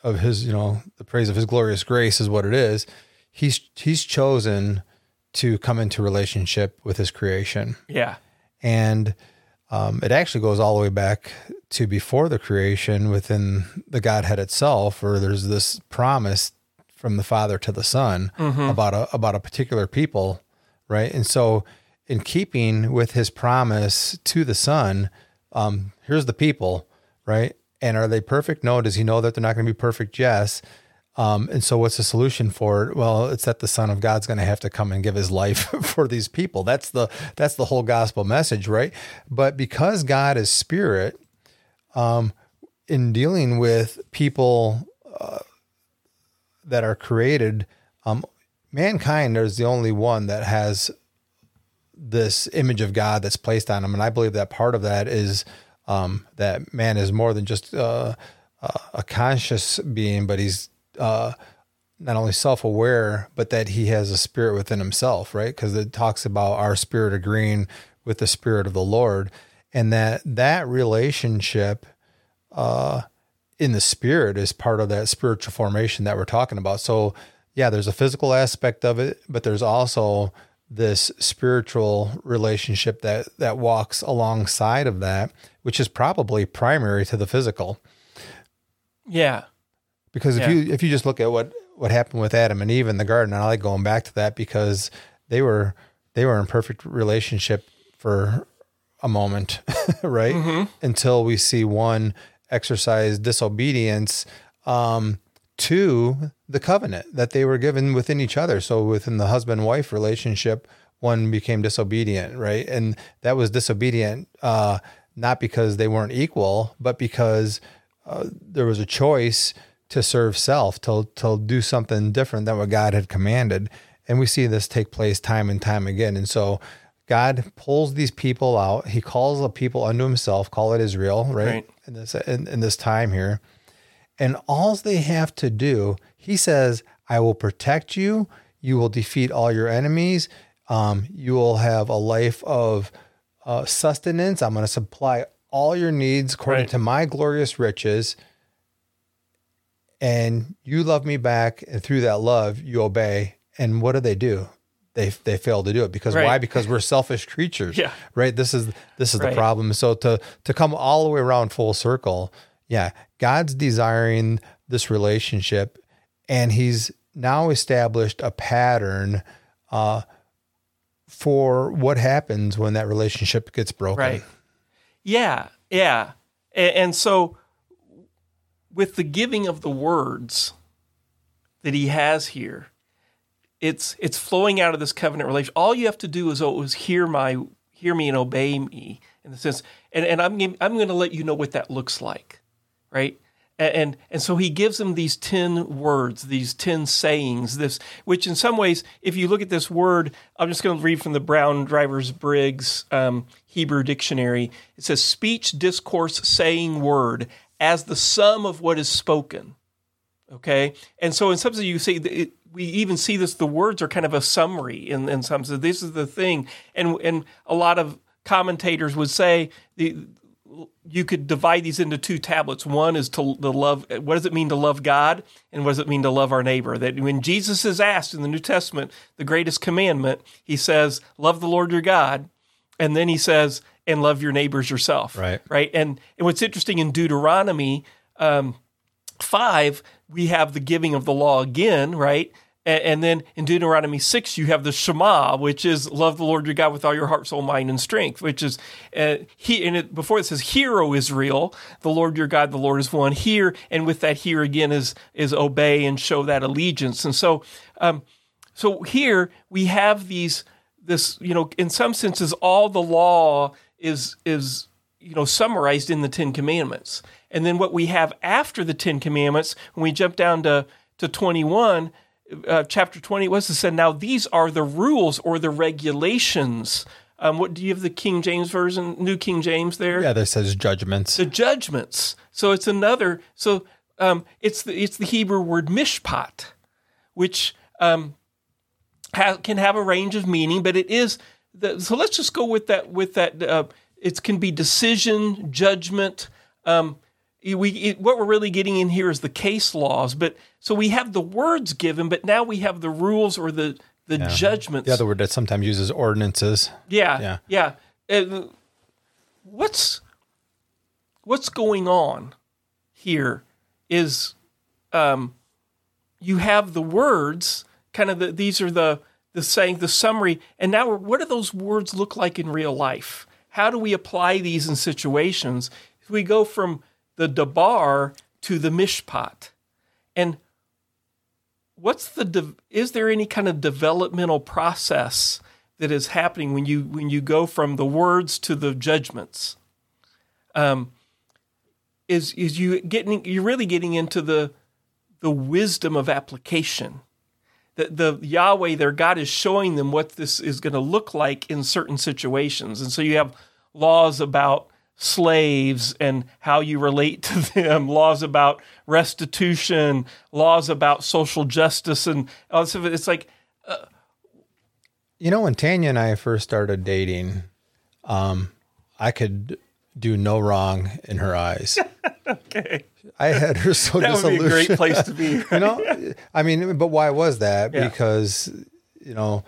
of his, you know, the praise of his glorious grace is what it is. He's he's chosen to come into relationship with his creation. Yeah, And um, it actually goes all the way back to before the creation within the Godhead itself, where there's this promise from the Father to the Son about a about a particular people, right? And so, in keeping with His promise to the Son, um, here's the people, right? And are they perfect? No. Does He know that they're not going to be perfect? Yes. Um, and so, what's the solution for it? Well, it's that the Son of God's going to have to come and give His life for these people. That's the that's the whole gospel message, right? But because God is Spirit, um, in dealing with people uh, that are created, um, mankind is the only one that has this image of God that's placed on him. and I believe that part of that is um, that man is more than just uh, uh, a conscious being, but he's uh, not only self-aware, but that he has a spirit within himself, right? Because it talks about our spirit agreeing with the spirit of the Lord, and that that relationship uh, in the spirit is part of that spiritual formation that we're talking about. So, yeah, there's a physical aspect of it, but there's also this spiritual relationship that that walks alongside of that, which is probably primary to the physical. yeah, Because if Yeah. you if you just look at what what happened with Adam and Eve in the garden, and I like going back to that because they were they were in perfect relationship for a moment, right? Mm-hmm. Until we see one exercise disobedience um, to the covenant that they were given within each other. So within the husband wife relationship, one became disobedient, right? And that was disobedient uh, not because they weren't equal, but because uh, there was a choice to serve self, to to do something different than what God had commanded. And we see this take place time and time again. And so God pulls these people out. He calls the people unto himself, call it Israel, right? Right. In this in, in this time here. And all they have to do, he says, I will protect you. You will defeat all your enemies. Um, you will have a life of uh, sustenance. I'm going to supply all your needs according Right. to my glorious riches. And you love me back. And through that love, you obey. And what do they do? They, they fail to do it because why? Because we're selfish creatures, Yeah. right? This is this is the problem. So to to come all the way around full circle, yeah, God's desiring this relationship, and He's now established a pattern uh, for what happens when that relationship gets broken. Right. Yeah, yeah. And, and so, with the giving of the words that he has here, it's it's flowing out of this covenant relation. All you have to do is, oh, is hear my hear me and obey me in the sense, and, and I'm I'm going to let you know what that looks like, right? A- And and so he gives them these ten words, these ten sayings. This, which in some ways, if you look at this word, I'm just going to read from the Brown Drivers Briggs um, Hebrew dictionary. It says speech, discourse, saying, word as the sum of what is spoken. Okay, and so in some sense, you see it, we even see this. The words are kind of a summary in, in some sense. This is the thing, and and a lot of commentators would say the you could divide these into two tablets. One is to the love. What does it mean to love God, and what does it mean to love our neighbor? That when Jesus is asked in the New Testament, the greatest commandment, he says, "Love the Lord your God," and then he says, "And love your neighbors yourself." Right. Right. And and what's interesting in Deuteronomy. Um, five, we have the giving of the law again, right? And, then in Deuteronomy 6, you have the Shema, which is love the Lord your God with all your heart, soul, mind, and strength, which is, uh, he, and it, before it says, Hear, O Israel, the Lord your God, the Lord is one. Hear, and with that, hear again is, is obey and show that allegiance. And so, um, so here we have these, this, you know, in some senses, all the law is, is, you know, summarized in the Ten Commandments. And then what we have after the Ten Commandments, when we jump down to, to 21, uh, chapter 20 was it said, now these are the rules or the regulations. Um, what do you have the King James version, New King James there? Yeah, that says judgments. The judgments. So it's another. So um, it's the it's the Hebrew word mishpat, which um, ha- can have a range of meaning, but it is. The, so let's just go with that. With that, uh, it can be decision, judgment. Um, we it, what we're really getting in here is the case laws, but so we have the words given, but now we have the rules or the the yeah. judgments. The other word that sometimes uses ordinances. Yeah, yeah, yeah. what's what's going on here is um, you have the words, kind of the, these are the the saying, the summary, and now what do those words look like in real life? How do we apply these in situations? If we go from the dabar to the mishpat, and what's the de- is there any kind of developmental process that is happening when you when you go from the words to the judgments? Um, is is you getting you're really getting into the the wisdom of application. That the Yahweh their God is showing them what this is going to look like in certain situations. And so you have laws about slaves and how you relate to them, laws about restitution, laws about social justice, and all this. It's like, uh, you know, when Tanya and I first started dating, um, I could do no wrong in her eyes. okay. I had her so that disillusioned. would be a great place to be. Right? you know, I mean, but why was that? Yeah. Because you know,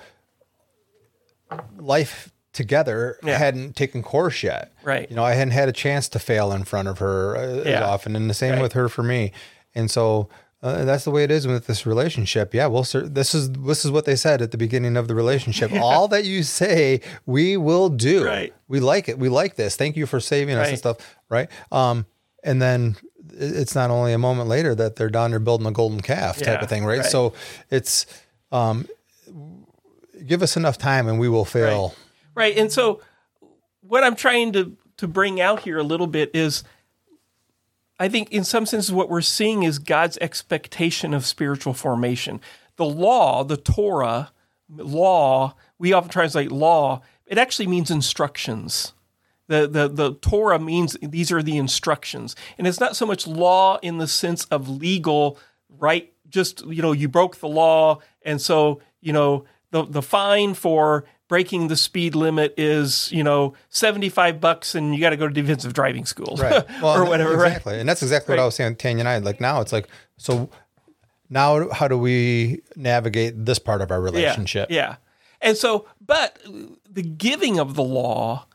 life together yeah. hadn't taken course yet. Right. You know, I hadn't had a chance to fail in front of her uh, yeah. as often, and the same right. with her for me. And so uh, that's the way it is with this relationship. Yeah, we'll. This is this is what they said at the beginning of the relationship. Yeah. All that you say, we will do. Right. We like it. We like this. Thank you for saving us and stuff. Right. Um, and then it's not only a moment later that they're down there building a golden calf type of thing, right? right? So it's um, give us enough time and we will fail Right. And so what I'm trying to to bring out here a little bit is I think in some senses what we're seeing is God's expectation of spiritual formation. The law, the Torah, law, we often translate law, it actually means instructions. The, the, the Torah means these are the instructions. And it's not so much law in the sense of legal, right? Just, you know, you broke the law. And so, you know, the, the fine for breaking the speed limit is you know 75 bucks and you got to go to defensive driving school right. well, or whatever exactly right? and that's exactly right. what i was saying tanya and i like now it's like so now how do we navigate this part of our relationship yeah, yeah. and so but the giving of the law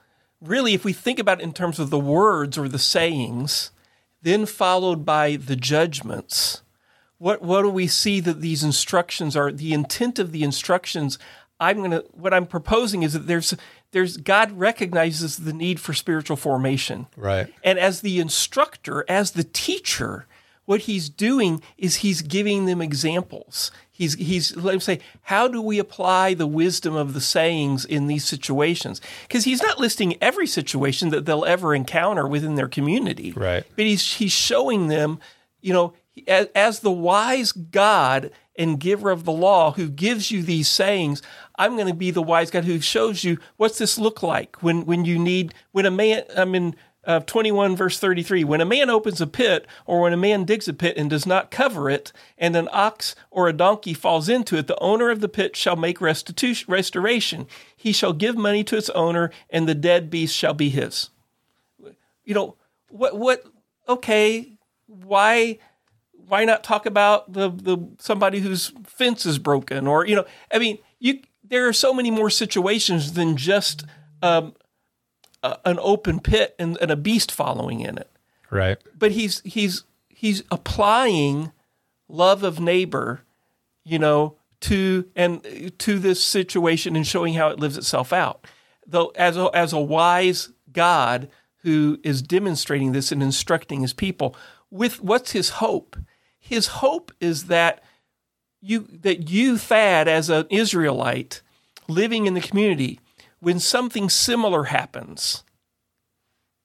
really if we think about it in terms of the words or the sayings then followed by the judgments what what do we see that these instructions are the intent of the instructions I'm going to what I'm proposing is that there's there's God recognizes the need for spiritual formation. Right. And as the instructor, as the teacher, what he's doing is he's giving them examples. He's he's let him say, how do we apply the wisdom of the sayings in these situations? Because he's not listing every situation that they'll ever encounter within their community. Right. But he's he's showing them, you know, as, the wise God and giver of the law who gives you these sayings, I'm going to be the wise God who shows you what's this look like when when you need when a man I'm in uh, 21 verse 33 when a man opens a pit or when a man digs a pit and does not cover it and an ox or a donkey falls into it the owner of the pit shall make restitution restoration. He shall give money to its owner and the dead beast shall be his. You know what what okay why why not talk about the the somebody whose fence is broken or you know i mean you there are so many more situations than just um, a, an open pit and, and a beast following in it. Right. But he's he's he's applying love of neighbor, you know, to and to this situation and showing how it lives itself out. Though as a, as a wise God who is demonstrating this and instructing his people with what's his hope? His hope is that you that you Thadd as an Israelite living in the community when something similar happens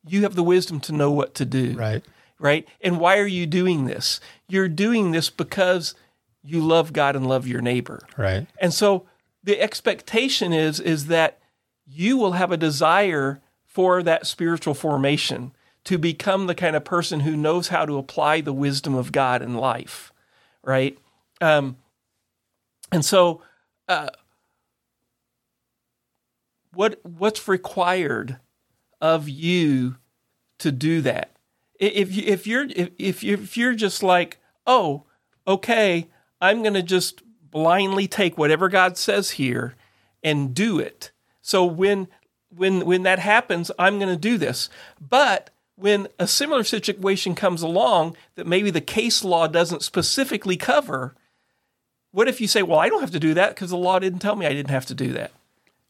you have the wisdom to know what to do. Right. Right? And why are you doing this? You're doing this because you love God and love your neighbor. Right. And so the expectation is is that you will have a desire for that spiritual formation to become the kind of person who knows how to apply the wisdom of God in life, right? Um, and so, uh, what what's required of you to do that? If you, if you're if if you're, if you're just like, oh, okay, I'm going to just blindly take whatever God says here and do it. So when when when that happens, I'm going to do this. But when a similar situation comes along that maybe the case law doesn't specifically cover, what if you say, "Well, I don't have to do that because the law didn't tell me I didn't have to do that."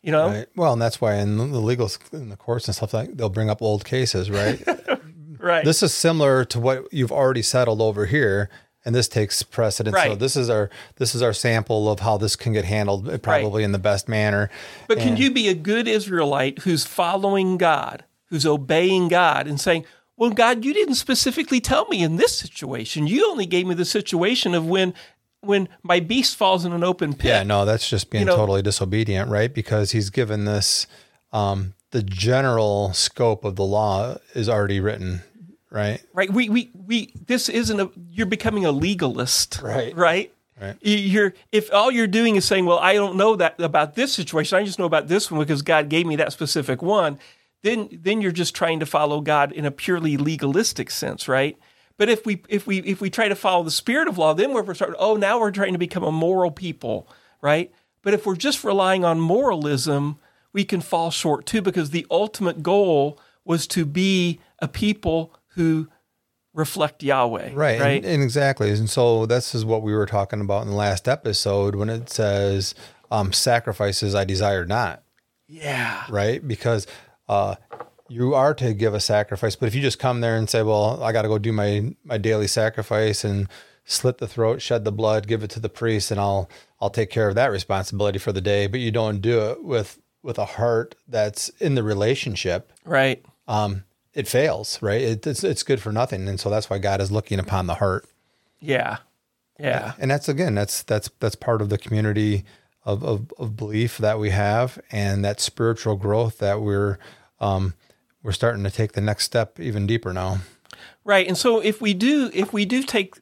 You know? Right. Well, and that's why in the legal in the courts and stuff like they'll bring up old cases, right? right. This is similar to what you've already settled over here and this takes precedence. Right. So this is our this is our sample of how this can get handled, uh, probably right. in the best manner. But and, can you be a good Israelite who's following God, who's obeying God, and saying, "Well, God, you didn't specifically tell me in this situation. You only gave me the situation of when." When my beast falls in an open pit. Yeah, no, that's just being you know, totally disobedient, right? Because he's given this um, the general scope of the law is already written right? Right. We we we. This isn't a. You're becoming a legalist, right? Right. Right. You're if all you're doing is saying, "Well, I don't know that about this situation. I just know about this one because God gave me that specific one." Then then you're just trying to follow God in a purely legalistic sense, right? But if we if we if we try to follow the spirit of law, then we're starting. Oh, now we're trying to become a moral people, right? But if we're just relying on moralism, we can fall short too, because the ultimate goal was to be a people who reflect Yahweh. Right. Right. And, and, exactly. And so this is what we were talking about in the last episode when it says, um, sacrifices I desire not. Yeah. Right. Because, uh, you are to give a sacrifice, but if you just come there and say, "Well, I got to go do my my daily sacrifice and slit the throat, shed the blood, give it to the priest, and I'll I'll take care of that responsibility for the day," but you don't do it with with a heart that's in the relationship, right? Um, it fails, right? It, it's it's good for nothing, and so that's why God is looking upon the heart. Yeah, yeah, and that's again that's that's that's part of the community of of, of belief that we have, and that spiritual growth that we're um, we're starting to take the next step even deeper now. Right, and so if we do if we do take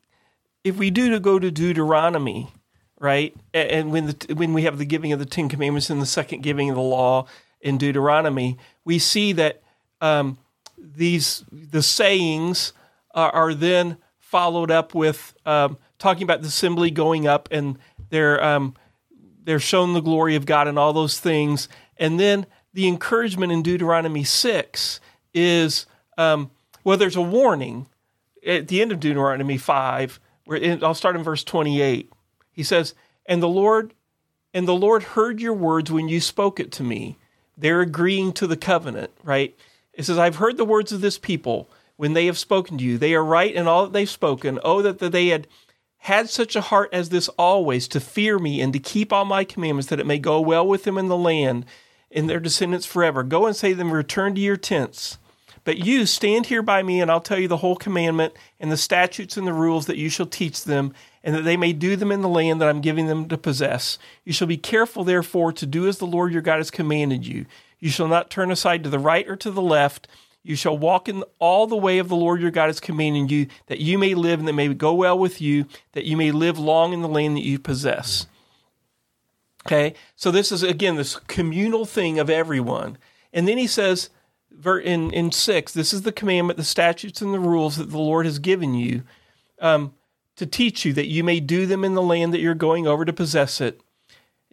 if we do to go to Deuteronomy, right, and when the when we have the giving of the Ten Commandments and the second giving of the law in Deuteronomy, we see that. Um, these the sayings are, are then followed up with um, talking about the assembly going up and they're um, they're shown the glory of God and all those things, and then the encouragement in Deuteronomy six is um, well, there's a warning at the end of Deuteronomy five. Where in, I'll start in verse twenty eight. He says, "And the Lord." And the Lord heard your words when you spoke it to me. They're agreeing to the covenant, right? It says, I've heard the words of this people when they have spoken to you. They are right in all that they've spoken. Oh, that they had had such a heart as this always to fear me and to keep all my commandments, that it may go well with them in the land, in their descendants forever. Go and say to them, Return to your tents. But you stand here by me, and I'll tell you the whole commandment and the statutes and the rules that you shall teach them, and that they may do them in the land that I'm giving them to possess. You shall be careful, therefore, to do as the Lord your God has commanded you. You shall not turn aside to the right or to the left. You shall walk in all the way of the Lord your God is commanding you, that you may live and that may go well with you, that you may live long in the land that you possess. Okay, so this is again this communal thing of everyone. And then he says in, in six, this is the commandment, the statutes, and the rules that the Lord has given you um, to teach you that you may do them in the land that you're going over to possess it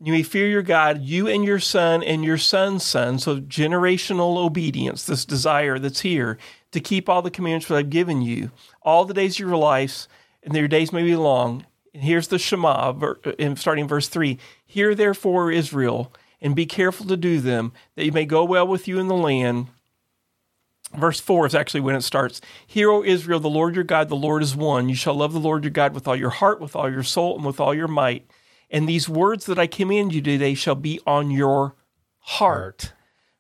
you may fear your God, you and your son and your son's son. So, generational obedience, this desire that's here to keep all the commandments that I've given you all the days of your lives, and your days may be long, And here's the Shema, uh, starting in verse 3 Hear therefore, Israel, and be careful to do them, that you may go well with you in the land. Verse 4 is actually when it starts. Hear, O Israel, the Lord your God, the Lord is one. You shall love the Lord your God with all your heart, with all your soul, and with all your might. And these words that I command you today shall be on your heart,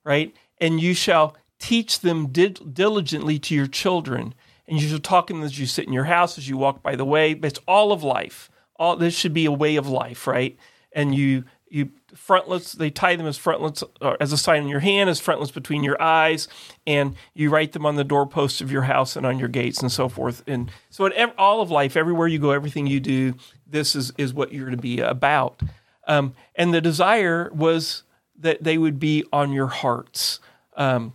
right? And you shall teach them diligently to your children. And you shall talk them as you sit in your house, as you walk by the way. It's all of life. All this should be a way of life, right? And you you frontlets they tie them as frontlets uh, as a sign in your hand as frontlets between your eyes and you write them on the doorposts of your house and on your gates and so forth and so in all of life everywhere you go everything you do this is is what you're to be about um, and the desire was that they would be on your hearts um,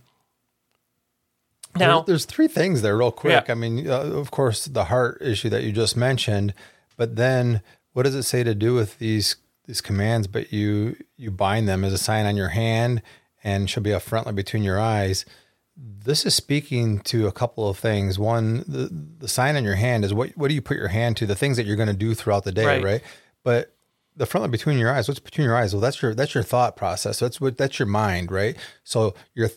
now there's three things there real quick yeah. i mean uh, of course the heart issue that you just mentioned but then what does it say to do with these these commands, but you you bind them as a sign on your hand and shall be a frontlet between your eyes. This is speaking to a couple of things. One, the, the sign on your hand is what what do you put your hand to? The things that you're going to do throughout the day, right? right? But the frontlet between your eyes, what's between your eyes? Well, that's your that's your thought process. That's what that's your mind, right? So your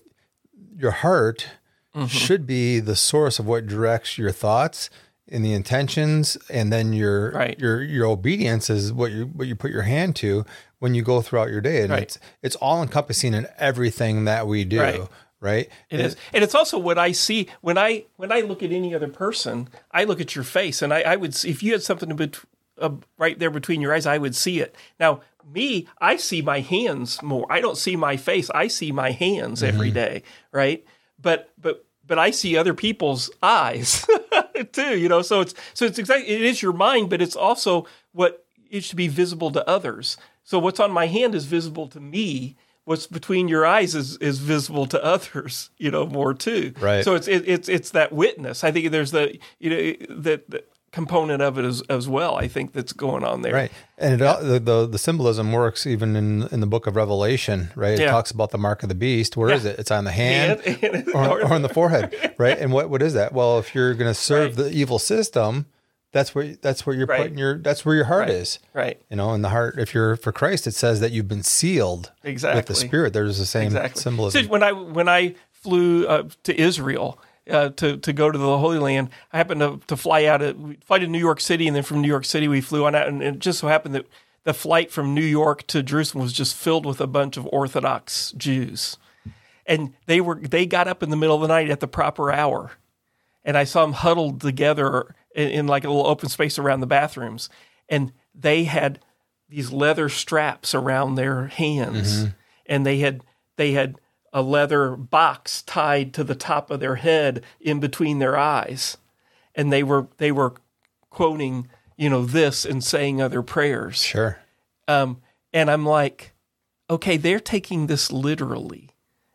your heart mm-hmm. should be the source of what directs your thoughts and the intentions and then your right. your your obedience is what you what you put your hand to when you go throughout your day and right. it's it's all encompassing in everything that we do right, right? It and, is, and it's also what i see when i when i look at any other person i look at your face and i, I would see, if you had something bet, uh, right there between your eyes i would see it now me i see my hands more i don't see my face i see my hands mm-hmm. every day right but but but I see other people's eyes too, you know. So it's so it's exactly it is your mind, but it's also what it should be visible to others. So what's on my hand is visible to me. What's between your eyes is is visible to others, you know, more too. Right. So it's it, it's it's that witness. I think there's the you know that, that component of it as, as well. I think that's going on there. Right, and it, yeah. the, the, the symbolism works even in in the book of Revelation. Right, it yeah. talks about the mark of the beast. Where yeah. is it? It's on the hand, hand or, or, on the forehead. Right, and what what is that? Well, if you're going to serve right. the evil system, that's where that's where you're right. putting your that's where your heart right. is. Right. You know, in the heart, if you're for Christ, it says that you've been sealed exactly with the Spirit. There's the same exactly. symbolism. So when I when I flew uh, to Israel uh, to to go to the Holy Land. I happened to, to fly out at fly to New York City, and then from New York City we flew on out, and it just so happened that the flight from New York to Jerusalem was just filled with a bunch of Orthodox Jews, and they were they got up in the middle of the night at the proper hour, and I saw them huddled together in, in like a little open space around the bathrooms, and they had these leather straps around their hands, mm-hmm. and they had they had a leather box tied to the top of their head in between their eyes. And they were they were quoting, you know, this and saying other prayers. Sure. Um, and I'm like, okay, they're taking this literally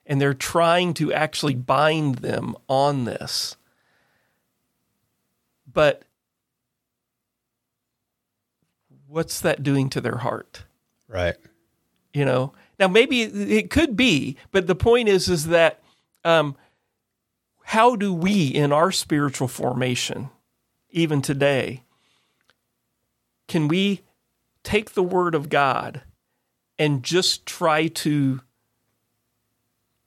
and they're trying to actually bind them on this. But what's that doing to their heart? Right. You know, now, maybe it could be, but the point is, is that um, how do we, in our spiritual formation, even today, can we take the Word of God and just try to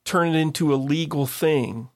turn it into a legal thing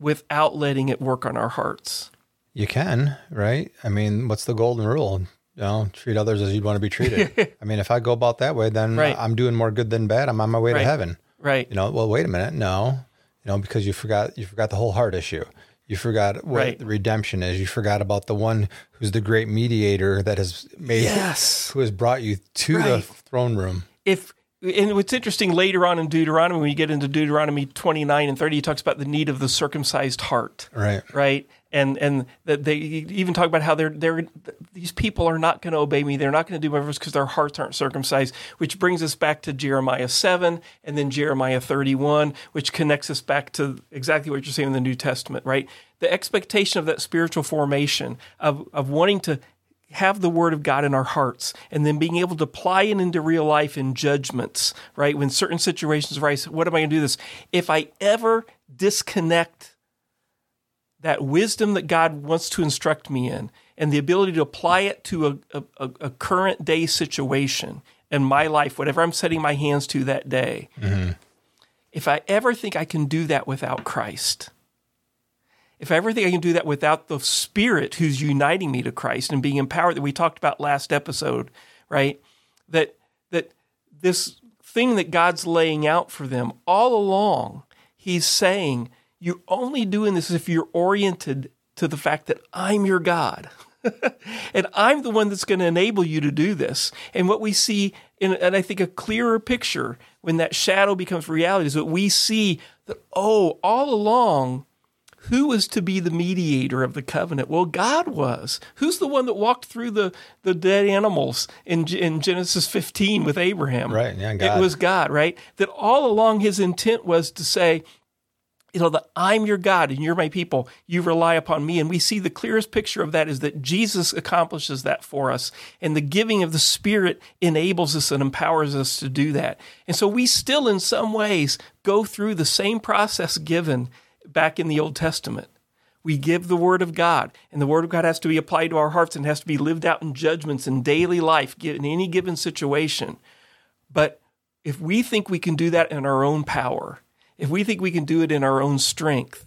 without letting it work on our hearts? You can, right? I mean, what's the golden rule? you know, treat others as you'd want to be treated. I mean, if I go about that way, then right. I'm doing more good than bad. I'm on my way right. to heaven. Right. You know, well, wait a minute. No, you know, because you forgot, you forgot the whole heart issue. You forgot what right. the redemption is. You forgot about the one who's the great mediator that has made, yes. who has brought you to the throne room. If, and what's interesting later on in Deuteronomy, when you get into Deuteronomy 29 and 30, he talks about the need of the circumcised heart. Right. Right and and that they even talk about how they're they're these people are not going to obey me. They're not going to do my verse because their hearts aren't circumcised. Which brings us back to Jeremiah seven and then Jeremiah thirty one, which connects us back to exactly what you're saying in the New Testament, right? The expectation of that spiritual formation of of wanting to have the word of God in our hearts and then being able to apply it into real life in judgments, right? When certain situations arise, what am I going to do this? If I ever disconnect that wisdom that God wants to instruct me in, and the ability to apply it to a, a, a current day situation in my life, whatever I'm setting my hands to that day, mm-hmm. if I ever think I can do that without Christ, if everything I can do that without the Spirit who's uniting me to Christ and being empowered that we talked about last episode, right? That that this thing that God's laying out for them all along, He's saying, you're only doing this if you're oriented to the fact that I'm your God. and I'm the one that's going to enable you to do this. And what we see, in, and I think a clearer picture when that shadow becomes reality is that we see that, oh, all along, who was to be the mediator of the covenant? Well, God was. Who's the one that walked through the, the dead animals in, in Genesis 15 with Abraham? Right. Yeah, God. It was God, right? That all along his intent was to say, you know, that I'm your God and you're my people. You rely upon me. And we see the clearest picture of that is that Jesus accomplishes that for us. And the giving of the Spirit enables us and empowers us to do that. And so we still, in some ways, go through the same process given back in the Old Testament. We give the Word of God, and the Word of God has to be applied to our hearts and has to be lived out in judgments in daily life in any given situation. But if we think we can do that in our own power, if we think we can do it in our own strength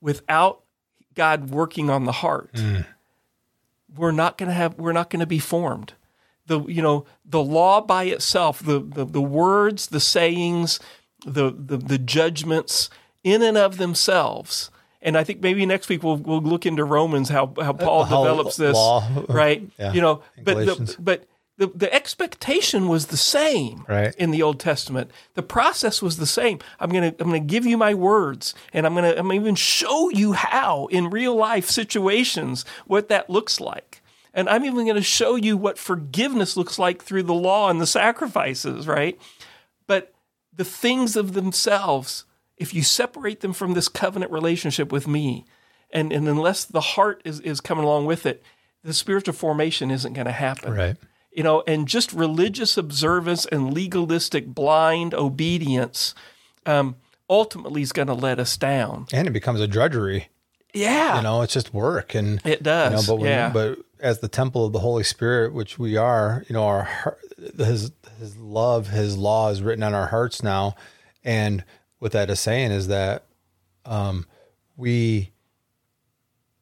without God working on the heart, mm. we're not going to have we're not going to be formed. The you know the law by itself, the the, the words, the sayings, the, the the judgments in and of themselves. And I think maybe next week we'll we'll look into Romans how how Paul uh, develops this, law. right? yeah. You know, but the, but the, the expectation was the same right. in the Old Testament. The process was the same. I'm gonna I'm gonna give you my words, and I'm gonna I'm gonna even show you how in real life situations what that looks like. And I'm even going to show you what forgiveness looks like through the law and the sacrifices, right? But the things of themselves, if you separate them from this covenant relationship with me, and, and unless the heart is, is coming along with it, the spiritual formation isn't going to happen. Right you know, and just religious observance and legalistic blind obedience um, ultimately is going to let us down. And it becomes a drudgery. Yeah, you know, it's just work, and it does. You know, but yeah. but as the temple of the Holy Spirit, which we are, you know, our his his love, his law is written on our hearts now, and what that is saying is that um, we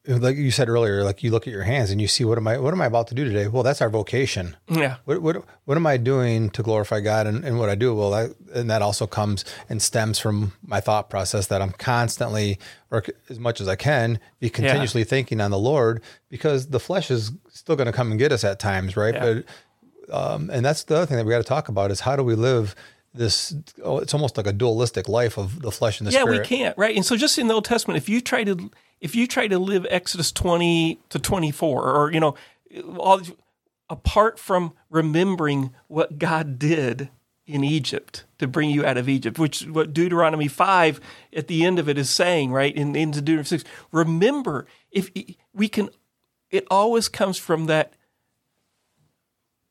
like you said earlier, like you look at your hands and you see what am I what am I about to do today? Well, that's our vocation. Yeah. What what what am I doing to glorify God and, and what I do? Well, I, and that also comes and stems from my thought process that I'm constantly or as much as I can be continuously yeah. thinking on the Lord because the flesh is still going to come and get us at times, right? Yeah. But um, and that's the other thing that we got to talk about is how do we live this oh, it's almost like a dualistic life of the flesh and the yeah, spirit. Yeah, we can't, right? And so just in the Old Testament, if you try to if you try to live Exodus 20 to 24 or you know all apart from remembering what God did in Egypt to bring you out of Egypt, which what Deuteronomy 5 at the end of it is saying, right? In into Deuteronomy 6, remember if we can it always comes from that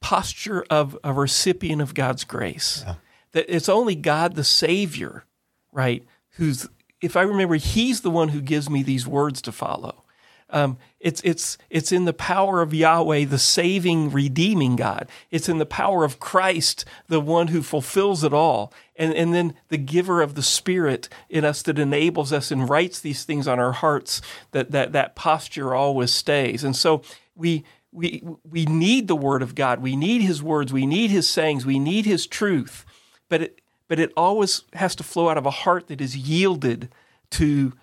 posture of a recipient of God's grace. Yeah that it's only God the Savior, right? Who's, if I remember, He's the one who gives me these words to follow. Um, it's it's it's in the power of Yahweh, the saving, redeeming God. It's in the power of Christ, the one who fulfills it all, and and then the giver of the Spirit in us that enables us and writes these things on our hearts. That that that posture always stays, and so we we we need the Word of God. We need His words. We need His sayings. We need His truth but it but it always has to flow out of a heart that is yielded to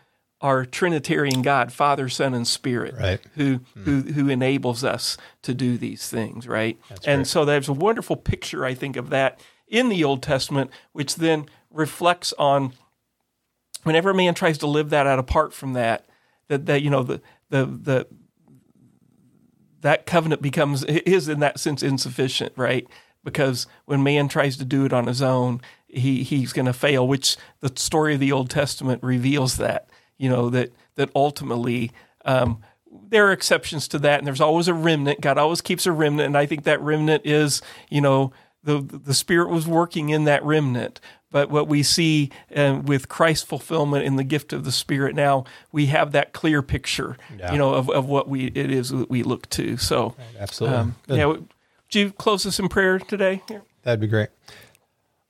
our Trinitarian God, Father, Son, and Spirit, right. who mm. who who enables us to do these things, right? That's and so there's a wonderful picture, I think, of that in the Old Testament, which then reflects on whenever a man tries to live that out apart from that, that that you know the the the that covenant becomes is in that sense insufficient, right? Because when man tries to do it on his own, he he's going to fail. Which the story of the Old Testament reveals that you know that that ultimately. Um, there are exceptions to that, and there's always a remnant. God always keeps a remnant, and I think that remnant is, you know, the the Spirit was working in that remnant. But what we see uh, with Christ's fulfillment in the gift of the Spirit now, we have that clear picture, yeah. you know, of, of what we it is that we look to. So, absolutely. Um, yeah. Would you close us in prayer today? That'd be great.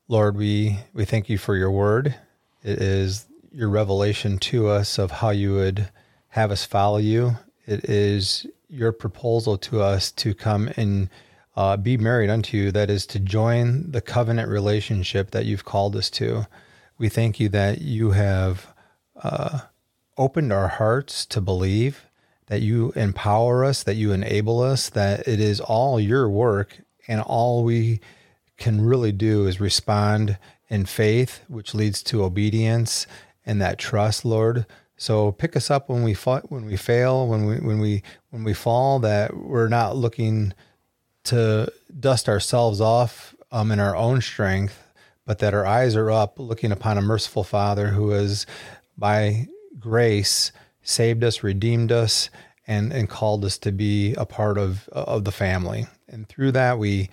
Lord, we we thank you for your word. It is your revelation to us of how you would have us follow you. It is your proposal to us to come and uh, be married unto you, that is to join the covenant relationship that you've called us to. We thank you that you have uh, opened our hearts to believe, that you empower us, that you enable us, that it is all your work, and all we can really do is respond in faith, which leads to obedience and that trust, Lord. So pick us up when we fa- when we fail, when we when we when we fall, that we're not looking to dust ourselves off um, in our own strength, but that our eyes are up, looking upon a merciful Father who is by grace, saved us, redeemed us, and and called us to be a part of of the family. And through that, we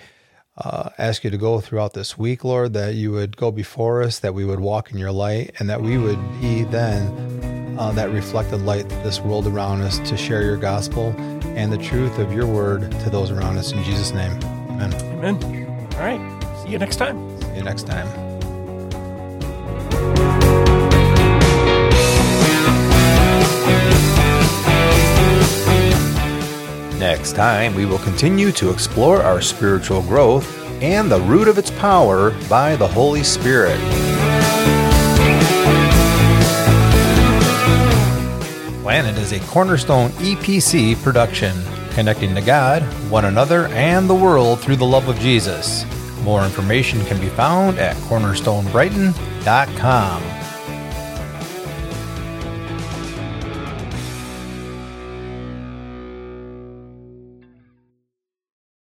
uh, ask you to go throughout this week, Lord, that you would go before us, that we would walk in your light, and that we would be then uh, that reflected light to this world around us to share your gospel and the truth of your word to those around us. In Jesus' name, amen. Amen. All right. See you next time. See you next time. Next time, we will continue to explore our spiritual growth and the root of its power by the Holy Spirit. Planted is a cornerstone EPC production, connecting to God, one another, and the world through the love of Jesus. More information can be found at cornerstonebrighton.com.